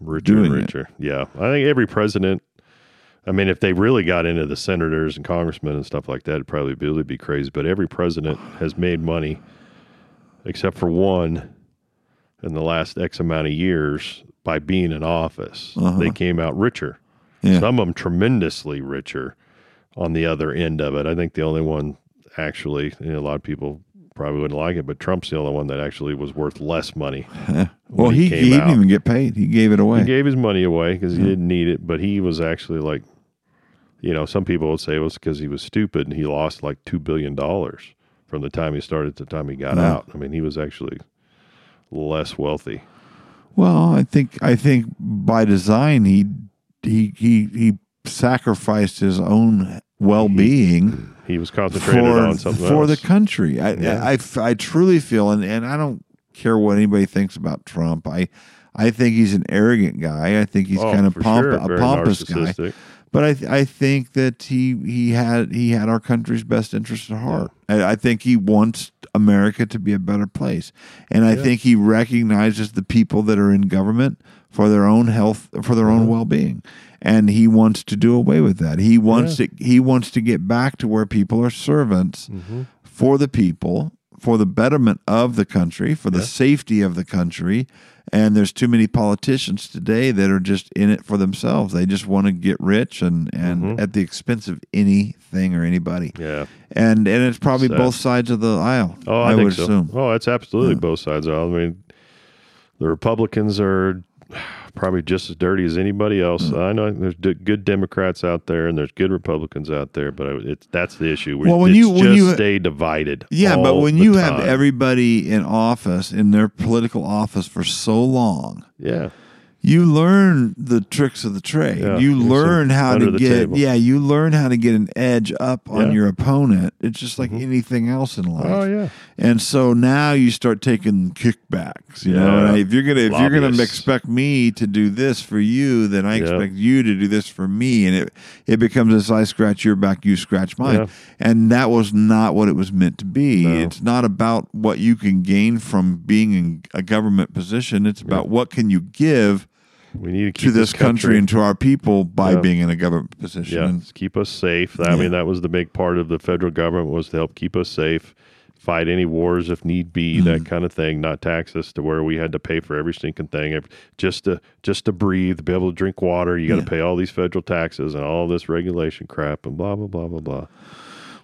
Richer and it. richer. Yeah. I think every president, I mean, if they really got into the senators and congressmen and stuff like that, it'd probably be, really be crazy. But every president has made money, except for one in the last X amount of years by being in office. Uh-huh. They came out richer. Yeah. Some of them tremendously richer on the other end of it. I think the only one actually, you know, a lot of people probably wouldn't like it, but Trump's the only one that actually was worth less money. Well, he, he he, didn't even get paid. He gave it away. He gave his money away because he didn't need it, but he was actually like you know, some people would say it was because he was stupid and he lost like two billion dollars from the time he started to the time he got Yeah. out. I mean, he was actually less wealthy. Well, I think I think by design he he he he sacrificed his own well being He was concentrated for on something for else. the country. I, Yeah. I, I truly feel, and, and I don't care what anybody thinks about Trump. I I think he's an arrogant guy. I think he's Oh, kind of pomp, sure. a pompous guy. But I th- I think that he he had he had our country's best interest at heart. I, I think he wants America to be a better place, and I Yeah. think he recognizes the people that are in government for their own health, for their own well being, and he wants to do away with that. He wants to he wants to get back to where people are servants Mm-hmm. for the people, for the betterment of the country, for the Yeah. safety of the country. And there's too many politicians today that are just in it for themselves. They just want to get rich and, and Mhm. at the expense of anything or anybody. Yeah. And and it's probably Sad. both sides of the aisle. Oh, I, think would so. assume. Oh, it's absolutely Yeah. both sides. I mean, the Republicans are probably just as dirty as anybody else. Hmm. I know there's d- good Democrats out there and there's good Republicans out there, but it's that's the issue. We Well, when you- when just you- stay divided. Yeah, but when you have everybody in office in their political office for so long, yeah, you learn the tricks of the trade. Yeah, you learn how to get table. yeah, you learn how to get an edge up on Yeah. your opponent. It's just like anything else in life. oh yeah, And so now you start taking kickbacks, you know. Yeah. And if you're gonna if you're gonna expect me to do this for you, then I expect you to do this for me, and it it becomes this: I scratch your back, you scratch mine, and that was not what it was meant to be. No. It's not about what you can gain from being in a government position. It's about what can you give we need to keep to this country, and to our people by Yeah. being in a government position. Yeah, And keep us safe. I Yeah. mean, that was the big part of the federal government was to help keep us safe, fight any wars if need be, Mm-hmm. that kind of thing. Not tax us to where we had to pay for every stinking thing just to just to breathe, be able to drink water. You got to pay all these federal taxes and all this regulation crap and blah blah blah blah blah.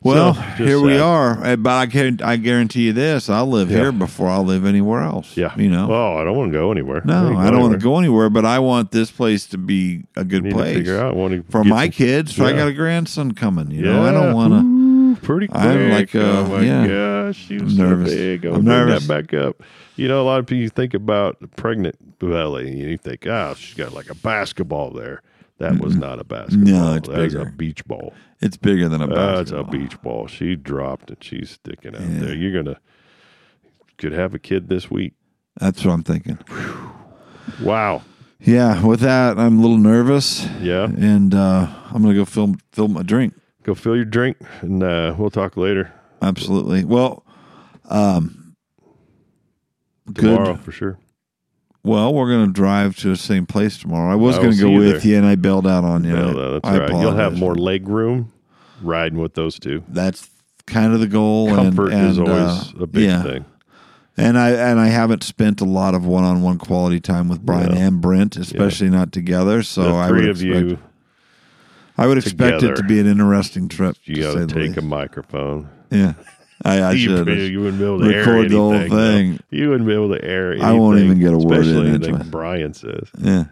Well, So, here we are. Uh, But I can I guarantee you this: I'll live Yeah. here before I'll live anywhere else. Yeah, you know. Oh, I don't want to go anywhere. no, I don't want to go anywhere, but I want this place to be a good Need to place figure out. I want to for my some- kids. I got a grandson coming. You Yeah, know, I don't want to. Pretty quick. I'm like, uh, oh my yeah. gosh, she I'm so nervous. big. I'm bring nervous. that back up. You know, a lot of people think about pregnant belly, and you think, oh, she's got like a basketball there. That was not a basketball. No, it's that was a beach ball. It's bigger than a That's a beach ball. She dropped and she's sticking out Yeah. there. You're gonna could have a kid this week. That's what I'm thinking. Wow. Yeah, with that, I'm a little nervous, Yeah. and uh, I'm gonna go film film a drink. Go fill your drink, and uh, we'll talk later Absolutely. Well, um, tomorrow good. for sure. Well, we're going to drive to the same place tomorrow. I was I going to go with there. you, and I bailed out on you. No, no, that's I right. You'll have more leg room riding with those two. That's kind of the goal. Comfort and, is always uh, a big yeah. thing. And I and I haven't spent a lot of one-on-one quality time with Brian Yeah. and Brent, especially not together. So the I three would of expect, you, I would expect it to be an interesting trip. you got to take a microphone. Yeah, I, I you, should. you wouldn't be able to air record the whole anything, though. thing. You wouldn't be able to air. Anything, I won't even get a word in especially into it. Brian says. Yeah.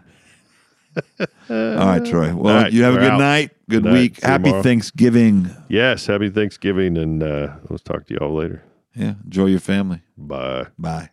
All right, Troy. Well, right, you have a good out. night. Good, night. week. Happy tomorrow. Thanksgiving. Yes, happy Thanksgiving, and uh, let's talk to you all later. Yeah. Enjoy your family. Bye. Bye.